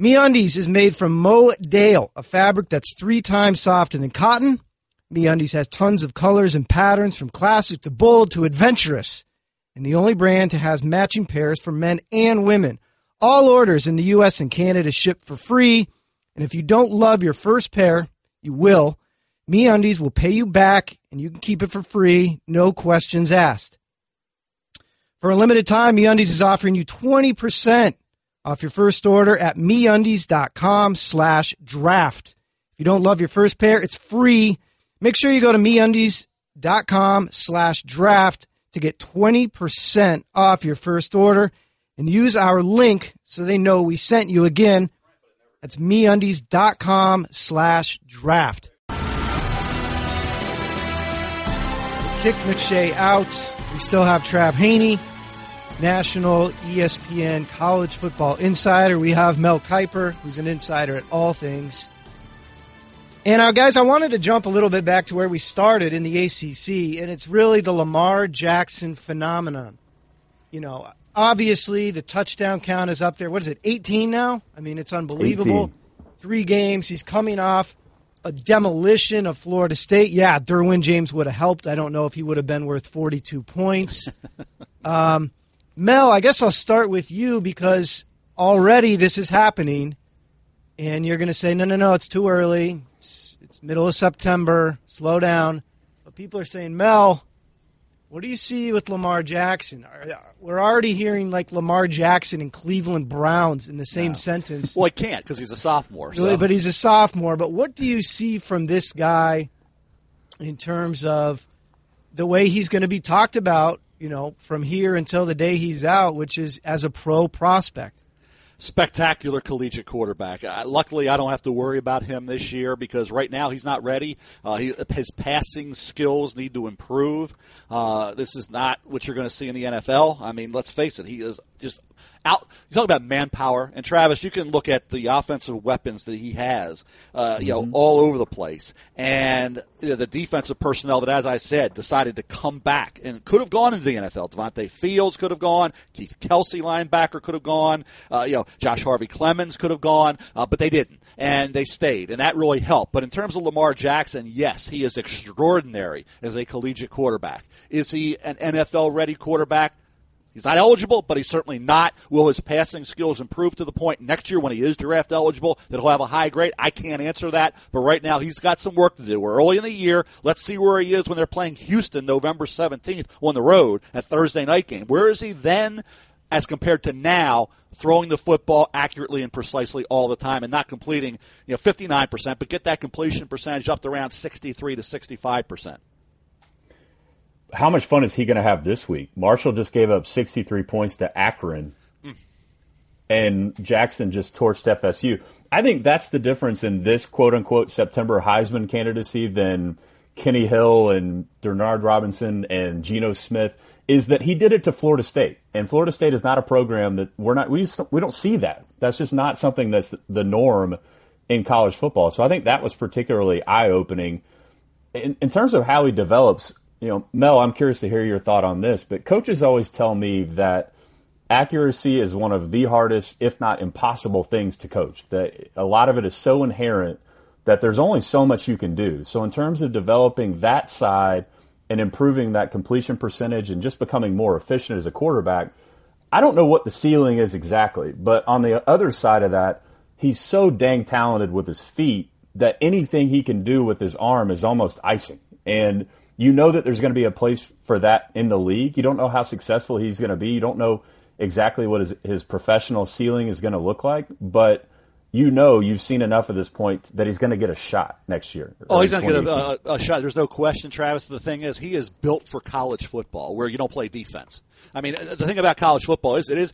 MeUndies is made from modal, a fabric that's three times softer than cotton. MeUndies has tons of colors and patterns from classic to bold to adventurous. And the only brand to has matching pairs for men and women. All orders in the US and Canada ship for free. And if you don't love your first pair, you will. MeUndies will pay you back and you can keep it for free, no questions asked. For a limited time, MeUndies is offering you 20% off your first order at MeUndies.com slash draft. If you don't love your first pair, it's free. Make sure you go to MeUndies.com slash draft to get 20% off your first order and use our link so they know we sent you again. That's MeUndies.com slash draft. kicked McShay out. We still have Trav Haney, national ESPN college football insider. We have Mel Kiper, who's an insider at all things. And now, guys, I wanted to jump a little bit back to where we started in the ACC, and it's really the Lamar Jackson phenomenon. You know, obviously the touchdown count is up there. What is it, 18 now? I mean, it's unbelievable. 18. Three games. He's coming off a demolition of Florida State. Yeah, Derwin James would have helped. I don't know if he would have been worth 42 points. um, Mel, I guess I'll start with you because already this is happening, and you're going to say, no, no, no, it's too early. It's, it's middle of September. Slow down. But people are saying, Mel, what do you see with Lamar Jackson? Uh, we're already hearing like Lamar Jackson and Cleveland Browns in the same sentence. well, I can't because he's a sophomore. So. But he's a sophomore. But what do you see from this guy in terms of the way he's going to be talked about, you know, from here until the day he's out, which is as a pro prospect? spectacular collegiate quarterback. Uh, luckily, I don't have to worry about him this year because right now he's not ready. Uh, he, his passing skills need to improve. Uh, this is not what you're going to see in the NFL. I mean, let's face it, he is just out. You talk about manpower, and Travis, you can look at the offensive weapons that he has, uh, you know, all over the place, and you know, the defensive personnel that, as I said, decided to come back and could have gone into the NFL. Devonte Fields could have gone. Keith Kelsey, linebacker, could have gone. Uh, you know, Josh Harvey-Clemons could have gone, uh, but they didn't, and they stayed, and that really helped. But in terms of Lamar Jackson, yes, he is extraordinary as a collegiate quarterback. Is he an NFL ready quarterback? He's not eligible, but he's certainly not. Will his passing skills improve to the point next year when he is draft eligible that he'll have a high grade? I can't answer that, but right now he's got some work to do. We're early in the year. Let's see where he is when they're playing Houston November 17th on the road at Thursday night game. Where is he then as compared to now throwing the football accurately and precisely all the time and not completing, you know, 59%, but get that completion percentage up to around 63 to 65%. How much fun is he going to have this week? Marshall just gave up 63 points to Akron, and Jackson just torched FSU. I think that's the difference in this quote unquote September Heisman candidacy than Kenny Hill and Denard Robinson and Geno Smith is that he did it to Florida State, and Florida State is not a program that we're not we just, we don't see that. That's just not something that's the norm in college football. So I think that was particularly eye opening in, in terms of how he develops. You know, Mel, I'm curious to hear your thought on this, but coaches always tell me that accuracy is one of the hardest, if not impossible, things to coach. That a lot of it is so inherent that there's only so much you can do. So, in terms of developing that side and improving that completion percentage and just becoming more efficient as a quarterback, I don't know what the ceiling is exactly. But on the other side of that, he's so dang talented with his feet that anything he can do with his arm is almost icing. And you know that there's going to be a place for that in the league. You don't know how successful he's going to be. You don't know exactly what his, his professional ceiling is going to look like, but you know you've seen enough at this point that he's going to get a shot next year. Oh, he's not going to get a, a, a, shot. There's no question, Travis. The thing is, he is built for college football, where you don't play defense. I mean, the thing about college football is it is.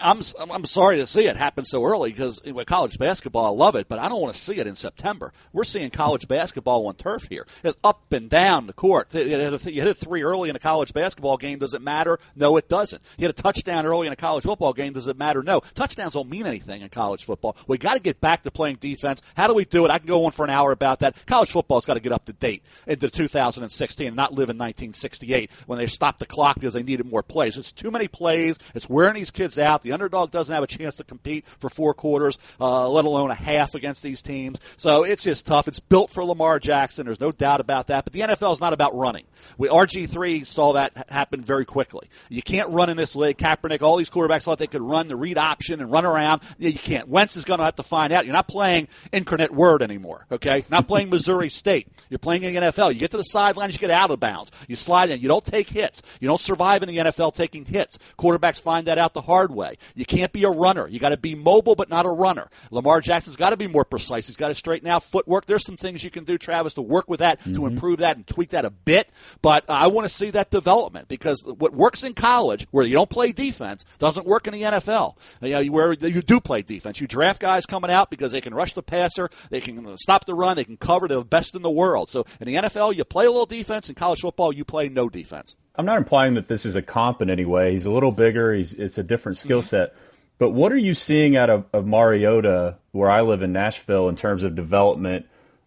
I'm I'm sorry to see it happen so early because with college basketball, I love it, but I don't want to see it in September. We're seeing college basketball on turf here. It's up and down the court. You hit a three early in a college basketball game. Does it matter? No, it doesn't. You hit a touchdown early in a college football game. Does it matter? No. Touchdowns don't mean anything in college football. We got to get back to playing defense. How do we do it? I can go on for an hour about that. College football's got to get up to date into 2016 and not live in 1968 when they stopped the clock because they needed more plays. It's too many plays. It's wearing these kids out. The underdog doesn't have a chance to compete for four quarters, uh, let alone a half against these teams. So it's just tough. It's built for Lamar Jackson. There's no doubt about that. But the NFL is not about running. We RG3 saw that happen very quickly. You can't run in this league. Kaepernick, all these quarterbacks thought they could run the read option and run around. Yeah, you can't. Wentz is going to have to find out. You're not playing incarnate word anymore. Okay, not playing Missouri State. You're playing in the NFL. You get to the sidelines, you get out of bounds. You slide in. You don't take hits. You don't survive in the NFL taking hits. Quarterbacks find that out the hard way. You can't be a runner. You got to be mobile, but not a runner. Lamar Jackson's got to be more precise. He's got to straighten out footwork. There's some things you can do, Travis, to work with that, mm-hmm. to improve that and tweak that a bit. But uh, I want to see that development because what works in college, where you don't play defense, doesn't work in the NFL. You know, where you do play defense. You draft guys coming out because they can rush the passer, they can stop the run, they can cover. the best in the world. So in the NFL, you play a little defense. In college football, you play no defense. I'm not implying that this is a comp in any way. He's a little bigger. He's it's a different skill mm-hmm. set. But what are you seeing out of, of Mariota, where I live in Nashville, in terms of development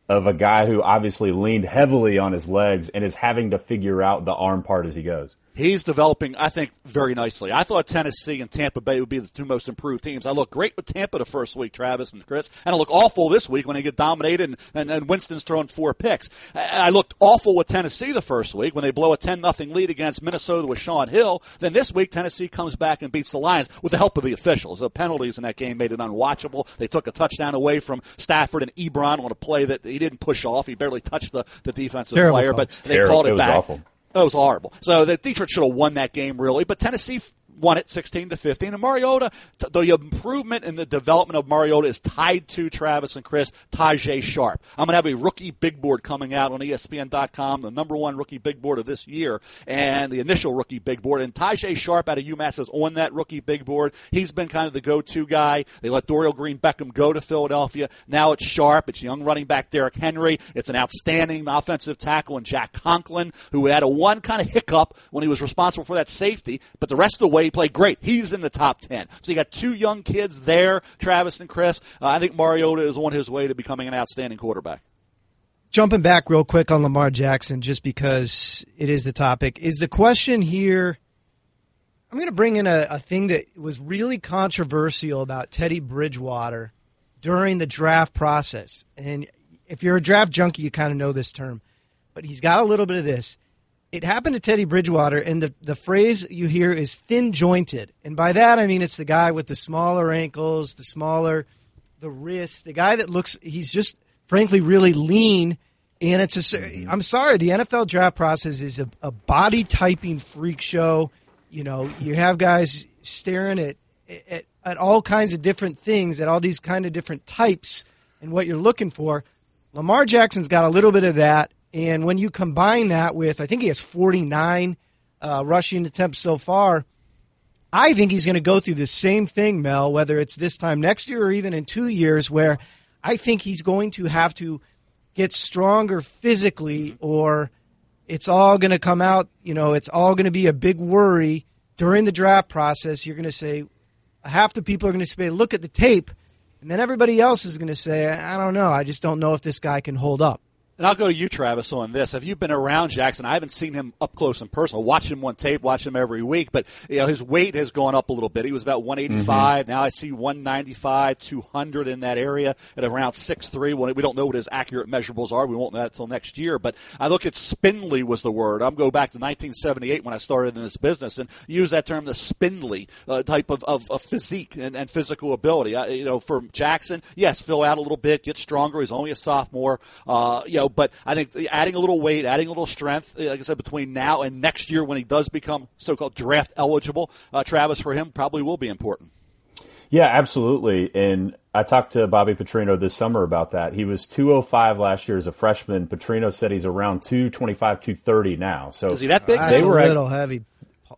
of a guy who obviously leaned heavily on his legs and is having to figure out the arm part as he goes? He's developing, I think, very nicely. I thought Tennessee and Tampa Bay would be the two most improved teams. I look great with Tampa the first week, Travis and Chris, and I look awful this week when they get dominated and, and, and Winston's throwing four picks. I looked awful with Tennessee the first week when they blow a 10 nothing lead against Minnesota with Shaun Hill. Then this week, Tennessee comes back and beats the Lions with the help of the officials. The penalties in that game made it unwatchable. They took a touchdown away from Stafford and Ebron on a play that he didn't push off. He barely touched the, the defensive Terrible player, but they Terrible. called it, it back. Awful. That was horrible. So the Detroit should have won that game, really. But Tennessee won it 16 to 15. And Mariota, the improvement in the development of Mariota is tied to Travis and Chris, Tajaé Sharpe. I'm going to have a rookie big board coming out on ESPN.com, the number one rookie big board of this year, and the initial rookie big board. And Tajaé Sharpe out of UMass is on that rookie big board. He's been kind of the go-to guy. They let Dorial Green Beckham go to Philadelphia. Now it's Sharpe. It's young running back Derrick Henry. It's an outstanding offensive tackle in Jack Conklin, who had a one kind of hiccup when he was responsible for that safety, but the rest of the way he played great. He's in the top 10. So you got two young kids there, Travis and Chris. Uh, I think Mariota is on his way to becoming an outstanding quarterback. Jumping back real quick on Lamar Jackson, just because it is the topic, is the question here. I'm going to bring in a, a thing that was really controversial about Teddy Bridgewater during the draft process. And if you're a draft junkie, you kind of know this term. But he's got a little bit of this it happened to Teddy Bridgewater, and the, the phrase you hear is thin jointed. And by that, I mean it's the guy with the smaller ankles, the smaller, the wrist, the guy that looks, he's just frankly really lean. And it's a, mm-hmm. I'm sorry, the NFL draft process is a, a body typing freak show. You know, you have guys staring at, at, at all kinds of different things, at all these kind of different types, and what you're looking for. Lamar Jackson's got a little bit of that and when you combine that with, I think he has 49 uh, rushing attempts so far. I think he's going to go through the same thing, Mel, whether it's this time next year or even in two years, where I think he's going to have to get stronger physically or it's all going to come out, you know, it's all going to be a big worry during the draft process. You're going to say, half the people are going to say, look at the tape, and then everybody else is going to say, I don't know, I just don't know if this guy can hold up. And I'll go to you, Travis, on this. Have you been around Jackson? I haven't seen him up close and personal. Watch him on tape, watch him every week, but you know his weight has gone up a little bit. He was about 185. Mm-hmm. Now I see 195, 200 in that area at around 6'3. We don't know what his accurate measurables are. We won't know that until next year. But I look at spindly was the word. I'm going back to 1978 when I started in this business and use that term, the spindly uh, type of, of, of physique and, and, physical ability. I, you know, for Jackson, yes, fill out a little bit, get stronger. He's only a sophomore. Uh, you know, know, but I think adding a little weight, adding a little strength, like I said, between now and next year when he does become so-called draft eligible, uh, Travis, for him probably will be important. Yeah, absolutely. And I talked to Bobby Petrino this summer about that. He was 205 last year as a freshman. Petrino said he's around 225, 230 now. So is he that big? They were a little heavy.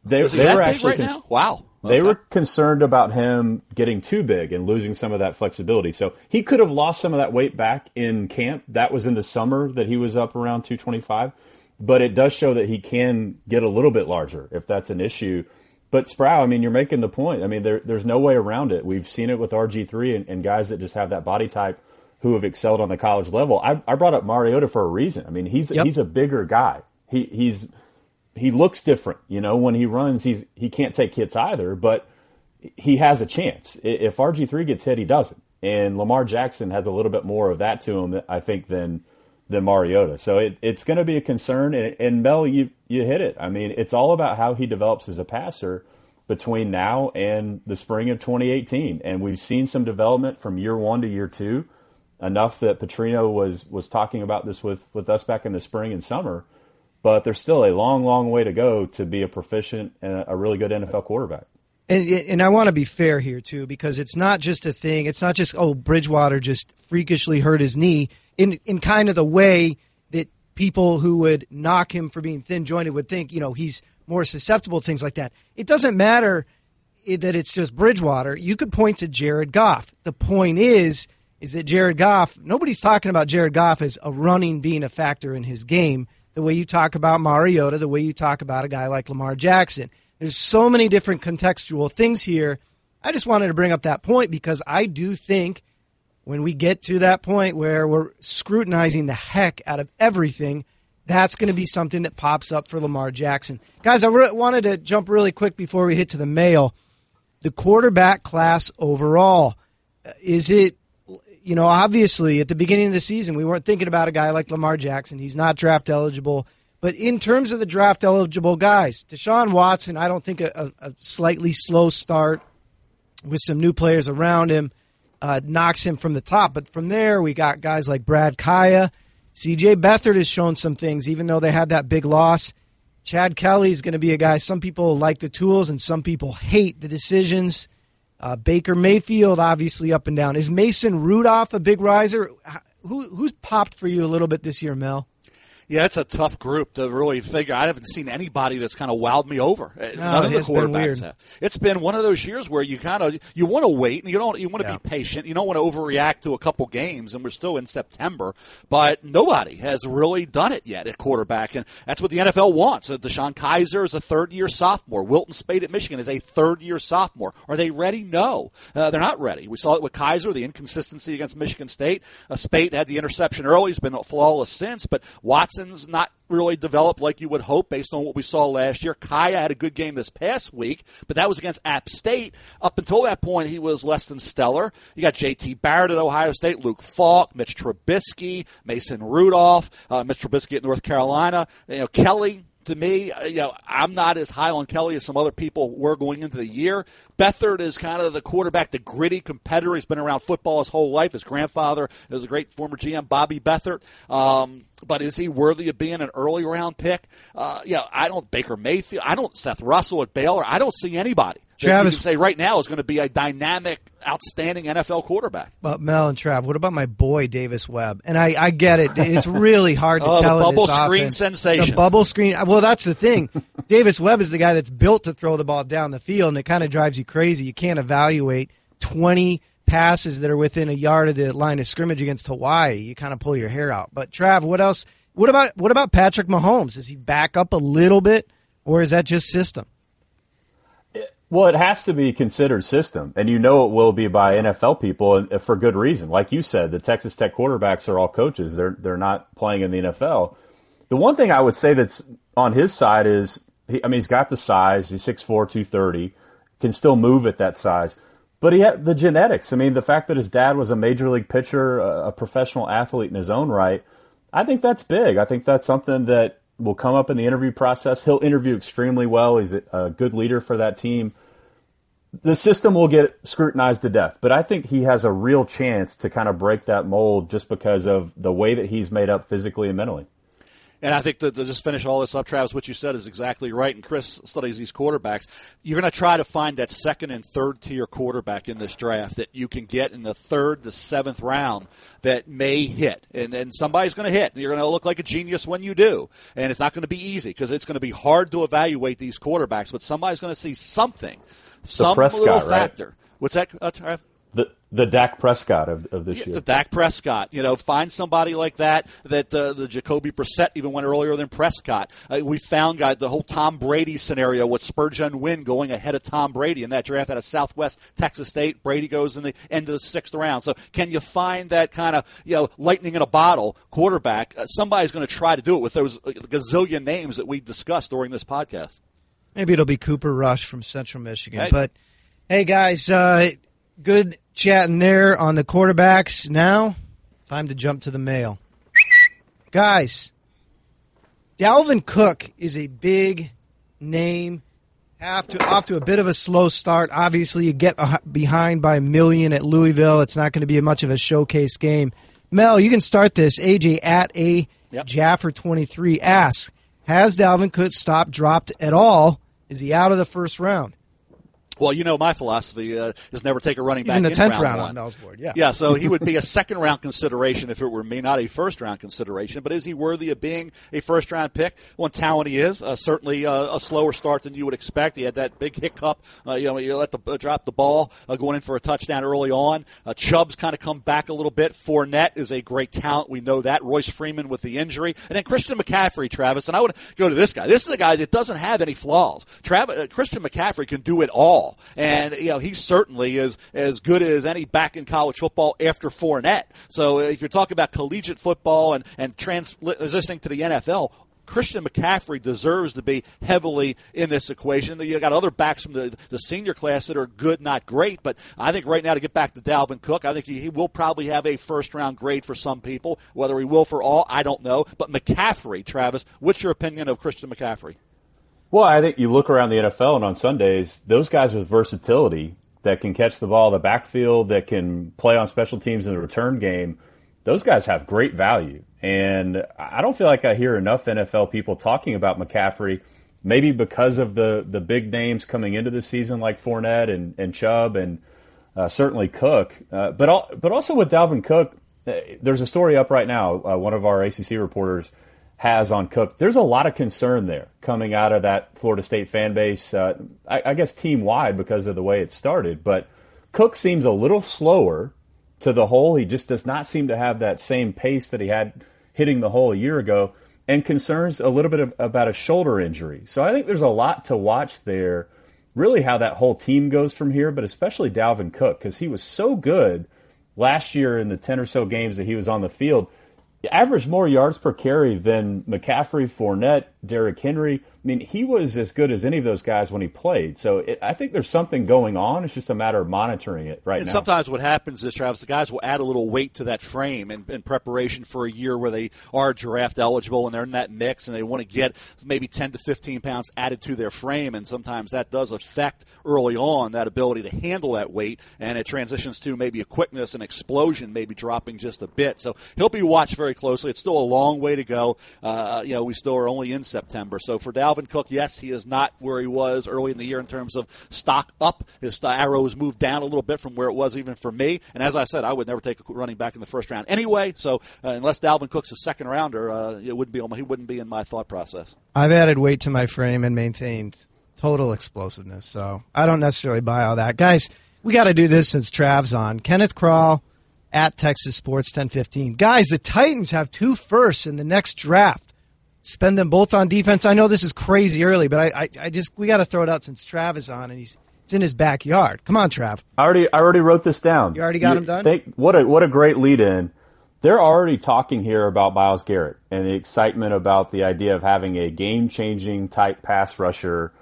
They, they were actually right cons- Wow. They were concerned about him getting too big and losing some of that flexibility. So he could have lost some of that weight back in camp. That was in the summer that he was up around 225. But it does show that he can get a little bit larger if that's an issue. But Sprow, I mean, you're making the point. I mean, there, there's no way around it. We've seen it with RG3 and, and, guys that just have that body type who have excelled on the college level. I, I brought up Mariota for a reason. I mean, he's yep. he's a bigger guy. He he's he looks different. You know, when he runs, he's he can't take hits either, but he has a chance. If RG three gets hit, he doesn't. And Lamar Jackson has a little bit more of that to him, I think, than than Mariota. So it, it's going to be a concern. And, and Mel, you you hit it. I mean, it's all about how he develops as a passer between now and the spring of 2018. And we've seen some development from year one to year two, enough that Petrino was was talking about this with with us back in the spring and summer but there's still a long, long way to go to be a proficient and a really good NFL quarterback. And, and I want to be fair here too, because it's not just a thing. It's not just oh Bridgewater just freakishly hurt his knee in in kind of the way that people who would knock him for being thin jointed would think. You know he's more susceptible to things like that. It doesn't matter that it's just Bridgewater. You could point to Jared Goff. The point is is that Jared Goff. Nobody's talking about Jared Goff as a running being a factor in his game the way you talk about Mariota, the way you talk about a guy like Lamar Jackson. There's so many different contextual things here. I just wanted to bring up that point because I do think when we get to that point where we're scrutinizing the heck out of everything, that's going to be something that pops up for Lamar Jackson. Guys, I re- wanted to jump really quick before we hit to the mail. The quarterback class overall, uh, is it you know, obviously at the beginning of the season, we weren't thinking about a guy like Lamar Jackson. He's not draft eligible. But in terms of the draft eligible guys, Deshaun Watson, I don't think a, a slightly slow start with some new players around him uh, knocks him from the top. But from there, we got guys like Brad Kaaya. CJ Beathard has shown some things, even though they had that big loss. Chad Kelly is going to be a guy. Some people like the tools and some people hate the decisions. Uh, Baker Mayfield, obviously up and down. Is Mason Rudolph a big riser? Who, who's popped for you a little bit this year, Mel? Yeah, it's a tough group to really figure. I haven't seen anybody that's kind of wowed me over. Uh, no, None of the quarterbacks have. It's been one of those years where you kind of you want to wait and you don't you want to yeah. be patient. You don't want to overreact to a couple games, and we're still in September. But nobody has really done it yet at quarterback, and that's what the NFL wants. Uh, DeShone Kizer is a third year sophomore. Wilton Speight at Michigan is a third year sophomore. Are they ready? No, uh, they're not ready. We saw it with Kizer, the inconsistency against Michigan State. Uh, Speight had the interception early; he's been flawless since. But Watson Watson's not really developed like you would hope based on what we saw last year. Kaaya had a good game this past week, but that was against App State. Up until that point, he was less than stellar. You got J.T. Barrett at Ohio State, Luke Falk, Mitch Trubisky, Mason Rudolph, uh, Mitch Trubisky at North Carolina. You know, Kelly, to me, you know, I'm not as high on Kelly as some other people were going into the year. Beathard is kind of the quarterback, the gritty competitor. He's been around football his whole life. His grandfather is a great former GM, Bobby Beathard. Um, but is he worthy of being an early round pick? Uh, yeah, I don't. Baker Mayfield. I don't. Seth Russell at Baylor. I don't see anybody. Travis, you can say right now is going to be a dynamic, outstanding NFL quarterback. But Mel and Trav, what about my boy Davis Webb? And I, I get it; it's really hard to oh, tell. The bubble screen offense. sensation. The bubble screen. Well, that's the thing. Davis Webb is the guy that's built to throw the ball down the field, and it kind of drives you crazy. You can't evaluate twenty passes that are within a yard of the line of scrimmage against Hawaii, you kind of pull your hair out. But Trav, what else? What about what about Patrick Mahomes? Does he back up a little bit, or is that just system? Well, it has to be considered system, and you know it will be by NFL people, and uh, for good reason. Like you said, the Texas Tech quarterbacks are all coaches; they're they're not playing in the NFL. The one thing I would say that's on his side is, he, I mean, he's got the size; he's 6'4", 230, can still move at that size, but he had the genetics. I mean, the fact that his dad was a major league pitcher, a, a professional athlete in his own right, I think that's big. I think that's something that will come up in the interview process. He'll interview extremely well. He's a good leader for that team. The system will get scrutinized to death, but I think he has a real chance to kind of break that mold just because of the way that he's made up physically and mentally. And I think to, to, just finish all this up, Travis, what you said is exactly right. And Chris studies these quarterbacks. You're going to try to find that second and third tier quarterback in this draft that you can get in the third to seventh round that may hit. And, and somebody's going to hit. And you're going to look like a genius when you do. And it's not going to be easy because it's going to be hard to evaluate these quarterbacks. But somebody's going to see something, some little right? factor. What's that, uh? The the Dak Prescott of, of this Yeah, year. the Dak Prescott. You know, find somebody like that. That uh, the Jacoby Brissett even went earlier than Prescott. Uh, we found guys the whole Tom Brady scenario with Spurgeon Wynn going ahead of Tom Brady in that draft out of Southwest Texas State. Brady goes in the end of the sixth round. So can you find that kind of you know lightning in a bottle quarterback? Uh, somebody's going to try to do it with those uh, gazillion names that we discussed during this podcast. Maybe it'll be Cooper Rush from Central Michigan. Hey. But hey, guys, uh, good chatting there on the quarterbacks. Now, time to jump to the mail. Guys, Dalvin Cook is a big name. Have to off to a bit of a slow start. Obviously, you get behind by a million at Louisville. It's not going to be much of a showcase game. Mel, you can start this. AJ at a Yep. Jaffer twenty three asks: Has Dalvin Cook stopped dropped at all? Is he out of the first round? Well, you know my philosophy uh, is never take a running He's back in the tenth round, round on board. Yeah. Yeah, so he would be a second round consideration if it were me, not a first round consideration. But is he worthy of being a first round pick? One talent he is. Uh, certainly uh, a slower start than you would expect. He had that big hiccup. Uh, you know, you let the drop the ball uh, going in for a touchdown early on. Uh, Chubb's kind of come back a little bit. Fournette is a great talent. We know that. Royce Freeman with the injury, and then Christian McCaffrey, Travis. And I would go to this guy. This is a guy that doesn't have any flaws. Travis, uh, Christian McCaffrey can do it all, and you know he certainly is as good as any back in college football after Fournette. So uh, if you're talking about collegiate football and and transitioning to the NFL. Christian McCaffrey deserves to be heavily in this equation. You got other backs from the, the senior class that are good, not great, but I think right now to get back to Dalvin Cook, I think he, he will probably have a first round grade for some people. Whether he will for all, I don't know. But McCaffrey, Travis, what's your opinion of Christian McCaffrey? Well, I think you look around the NFL and on Sundays, those guys with versatility that can catch the ball in the backfield, that can play on special teams in the return game, those guys have great value. And I don't feel like I hear enough NFL people talking about McCaffrey, maybe because of the, the big names coming into the season like Fournette and, and Chubb and uh, certainly Cook. Uh, but, al- but also with Dalvin Cook, uh, there's a story up right now. Uh, one of our ACC reporters has on Cook. There's a lot of concern there coming out of that Florida State fan base. Uh, I, I guess team wide because of the way it started. But Cook seems a little slower to the hole. He just does not seem to have that same pace that he had hitting the hole a year ago, and concerns a little bit of, about a shoulder injury. So I think there's a lot to watch there. Really, how that whole team goes from here, but especially Dalvin Cook because he was so good last year in the ten or so games that he was on the field averaged more yards per carry than McCaffrey, Fournette, Derrick Henry. I mean, he was as good as any of those guys when he played. So it, I think there's something going on. It's just a matter of monitoring it right And now. sometimes what happens is, Travis, the guys will add a little weight to that frame in, in preparation for a year where they are draft eligible and they're in that mix and they want to get maybe 10 to 15 pounds added to their frame. And sometimes that does affect early on that ability to handle that weight. And it transitions to maybe a quickness and explosion, maybe dropping just a bit. So he'll be watched very closely. It's still a long way to go. Uh, you know, we still are only in September. So for Dalvin Cook, yes, he is not where he was early in the year in terms of stock up. His arrows moved down a little bit from where it was even for me. And as I said, I would never take a running back in the first round anyway. So uh, unless Dalvin Cook's a second rounder, uh, it wouldn't be he wouldn't be in my thought process. I've added weight to my frame and maintained total explosiveness. So I don't necessarily buy all that. Guys, we got to do this since Trav's on. Kenneth Crawl at Texas Sports 1015. Guys, the Titans have two firsts in the next draft. Spend them both on defense. I know this is crazy early, but I, I, I just we got to throw it out since Trav is on and he's it's in his backyard. Come on, Trav. I already I already wrote this down. You already got him done. Think, what a what a great lead in. They're already talking here about Myles Garrett and the excitement about the idea of having a game changing type pass rusher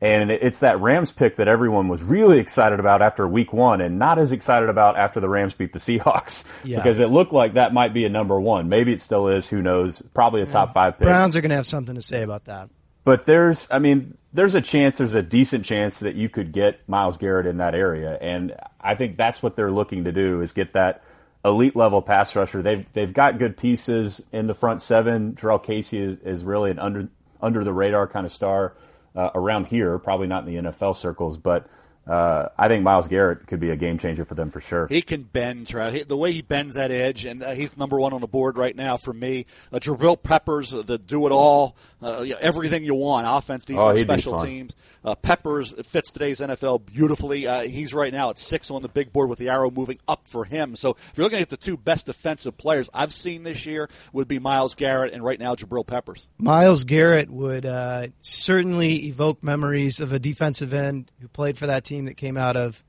and it's that Rams pick that everyone was really excited about after week one and not as excited about after the Rams beat the Seahawks. Yeah. Because it looked like that might be a number one. Maybe it still is. Who knows? Probably a yeah. top five pick. Browns are going to have something to say about that. But there's, I mean, there's a chance, there's a decent chance that you could get Myles Garrett in that area. And I think that's what they're looking to do is get that elite level pass rusher. They've, they've got good pieces in the front seven. Jurrell Casey is, is really an under, under the radar kind of star uh, around here, probably not in the NFL circles, but uh, I think Myles Garrett could be a game changer for them for sure. He can bend, Trout. The way he bends that edge, and uh, he's number one on the board right now for me. Uh, Jabril Peppers, uh, the do it all, uh, everything you want offense, oh, defense, oh, special teams. Uh, Peppers fits today's NFL beautifully. Uh, he's right now at six on the big board with the arrow moving up for him. So if you're looking at the two best defensive players I've seen this year, would be Myles Garrett and right now Jabril Peppers. Myles Garrett would certainly evoke memories of a defensive end who played for that team team that came out of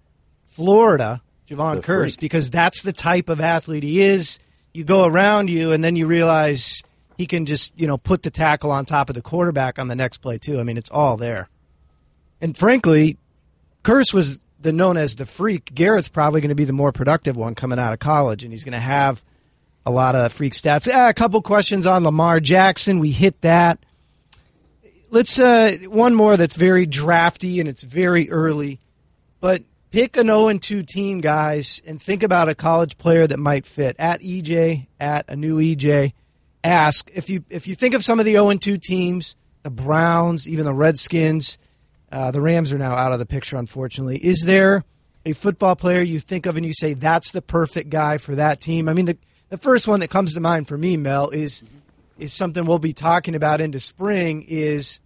Florida, Jevon Kearse, because that's the type of athlete he is. You go around you, and then you realize he can just you know put the tackle on top of the quarterback on the next play too. I mean, it's all there. And frankly, Kearse was the known as the freak. Garrett's probably going to be the more productive one coming out of college, and he's going to have a lot of freak stats. Ah, a couple questions on Lamar Jackson. We hit that. Let's uh, one more that's very drafty and it's very early. But pick an 0 2 team, guys, and think about a college player that might fit. At EJ, at a new EJ, ask if you if you think of some of the 0 2 teams, the Browns, even the Redskins, uh, the Rams are now out of the picture, unfortunately. Is there a football player you think of and you say that's the perfect guy for that team? I mean, the the first one that comes to mind for me, Mel, is is something we'll be talking about into spring. Is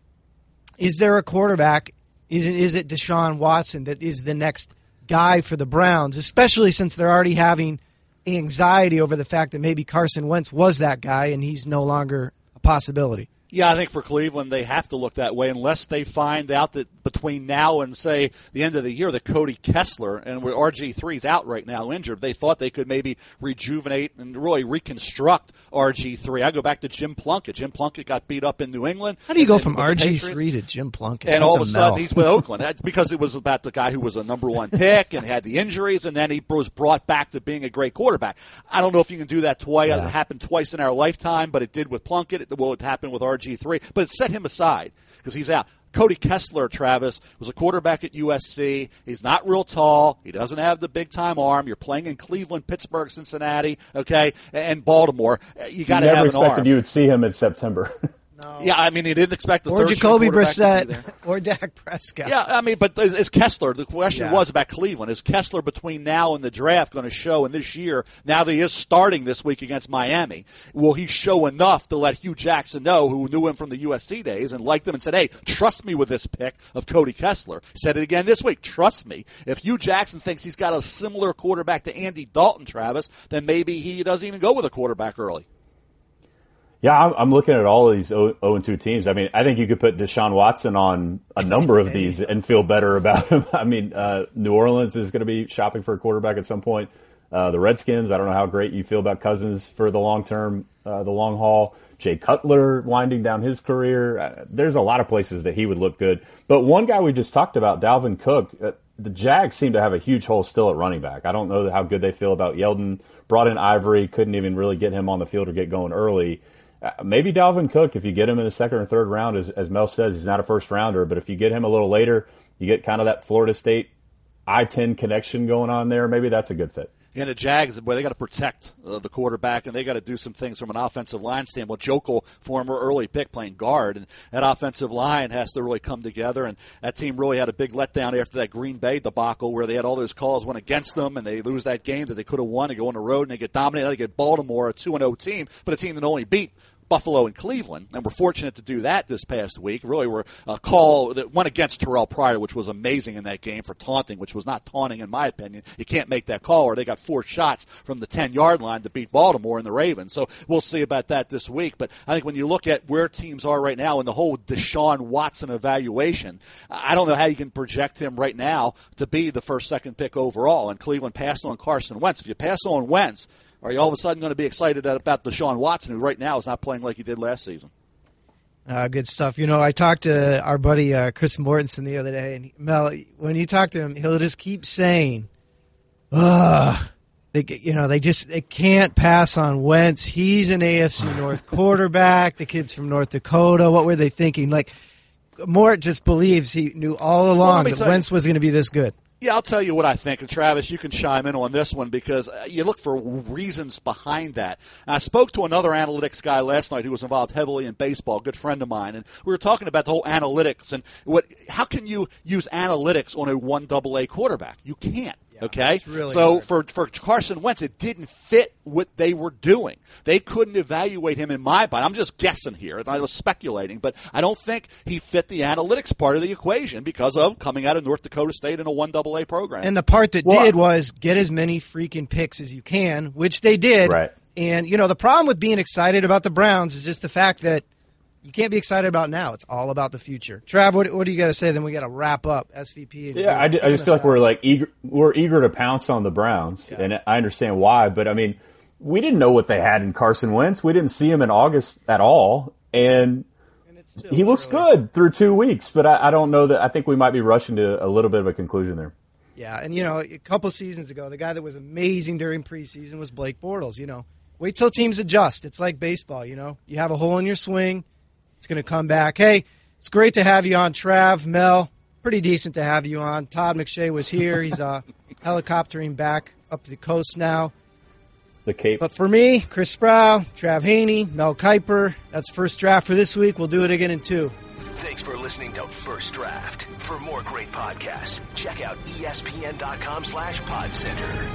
is there a quarterback is it, is it Deshaun Watson that is the next guy for the Browns, especially since they're already having anxiety over the fact that maybe Carson Wentz was that guy and he's no longer a possibility? Yeah, I think for Cleveland, they have to look that way unless they find out that between now and, say, the end of the year, that Cody Kessler and RG3 is out right now injured. They thought they could maybe rejuvenate and really reconstruct RG3. I go back to Jim Plunkett. Jim Plunkett got beat up in New England. How do you go from RG3 to Jim Plunkett? And That's all of a, sudden, he's with Oakland. That's because it was about the guy who was a number one pick and had the injuries, and then he was brought back to being a great quarterback. I don't know if you can do that twice. Yeah. It happened twice in our lifetime, but it did with Plunkett. It, well, it happened with RG. RG3, but it set him aside because he's out. Cody Kessler, Travis, was a quarterback at USC. He's not real tall. He doesn't have the big time arm. You're playing in Cleveland, Pittsburgh, Cincinnati, okay, and Baltimore. You got to have an arm. expected you would see him in September. No. Yeah, I mean, he didn't expect the or Jacoby Brissett or Dak Prescott. Yeah, I mean, but is, is Kessler? The question yeah. was about Cleveland. Is Kessler between now and the draft going to show? And this year, now that he is starting this week against Miami, will he show enough to let Hue Jackson know, who knew him from the USC days and liked him and said, "Hey, trust me with this pick of Cody Kessler." Said it again this week. Trust me. If Hue Jackson thinks he's got a similar quarterback to Andy Dalton, Travis, then maybe he doesn't even go with a quarterback early. Yeah, I'm looking at all of these 0 and 2 teams. I mean, I think you could put Deshaun Watson on a number of these and feel better about him. I mean, uh, New Orleans is going to be shopping for a quarterback at some point. Uh, the Redskins, I don't know how great you feel about Cousins for the long term, uh, the long haul. Jay Cutler winding down his career. Uh, there's a lot of places that he would look good. But one guy we just talked about, Dalvin Cook, uh, the Jags seem to have a huge hole still at running back. I don't know how good they feel about Yeldon. Brought in Ivory, couldn't even really get him on the field or get going early. Uh, maybe Dalvin Cook, if you get him in the second or third round, as, as Mel says, he's not a first rounder, but if you get him a little later, you get kind of that Florida State I 10 connection going on there. Maybe that's a good fit. And the Jags, boy, they got to protect uh, the quarterback, and they got to do some things from an offensive line standpoint. Joeckel, former early pick, playing guard, and that offensive line has to really come together. And that team really had a big letdown after that Green Bay debacle, where they had all those calls went against them, and they lose that game that they could have won. and go on the road and they get dominated. They get Baltimore, a two and zero oh team, but a team that only beat Buffalo and Cleveland, and we're fortunate to do that this past week. Really, we're a call that went against Terrell Pryor, which was amazing in that game for taunting, which was not taunting in my opinion. You can't make that call, or they got four shots from the ten yard line to beat Baltimore and the Ravens. So we'll see about that this week. But I think when you look at where teams are right now in the whole Deshaun Watson evaluation, I don't know how you can project him right now to be the first, second pick overall. And Cleveland passed on Carson Wentz. If you pass on Wentz, are you all of a sudden going to be excited about Deshaun Watson, who right now is not playing like he did last season? Uh, good stuff. You know, I talked to our buddy uh, Chris Mortensen the other day, and he, Mel, when you talk to him, he'll just keep saying, "Ugh." They, you know, they just they can't pass on Wentz. He's an AFC North quarterback. The kid's from North Dakota. What were they thinking? Like, Mort just believes he knew all along me that Wentz was going to be this good. Yeah, I'll tell you what I think, and Travis, you can chime in on this one because uh, you look for reasons behind that. And I spoke to another analytics guy last night who was involved heavily in baseball, good friend of mine, and we were talking about the whole analytics and what. How can you use analytics on a one double A quarterback? You can't. Okay, really so hard. for for Carson Wentz, it didn't fit what they were doing. They couldn't evaluate him in my mind. I'm just guessing here. I was speculating, but I don't think he fit the analytics part of the equation because of coming out of North Dakota State in a one double A program. And the part that Well, did was get as many freaking picks as you can, which they did. Right. And you know, the problem with being excited about the Browns is just the fact that you can't be excited about now. It's all about the future. Trav, what, what do you got to say? Then we got to wrap up SVP. And Yeah, I, I just feel like we're like eager. We're eager to pounce on the Browns, and I understand why. But I mean, we didn't know what they had in Carson Wentz. We didn't see him in August at all, and he looks good through two weeks. But I, I don't know that. I think we might be rushing to a little bit of a conclusion there. Yeah, and you know, a couple seasons ago, the guy that was amazing during preseason was Blake Bortles. You know, wait till teams adjust. It's like baseball. You know, you have a hole in your swing, it's going to come back. Hey, it's great to have you on, Trav, Mel. Pretty decent to have you on. Todd McShay was here. He's uh, helicoptering back up the coast now. The Cape. But for me, Chris Sprow, Trav Haney, Mel Kiper, that's first draft for this week. We'll do it again in two. Thanks for listening to First Draft. For more great podcasts, check out espn.com slash podcenter.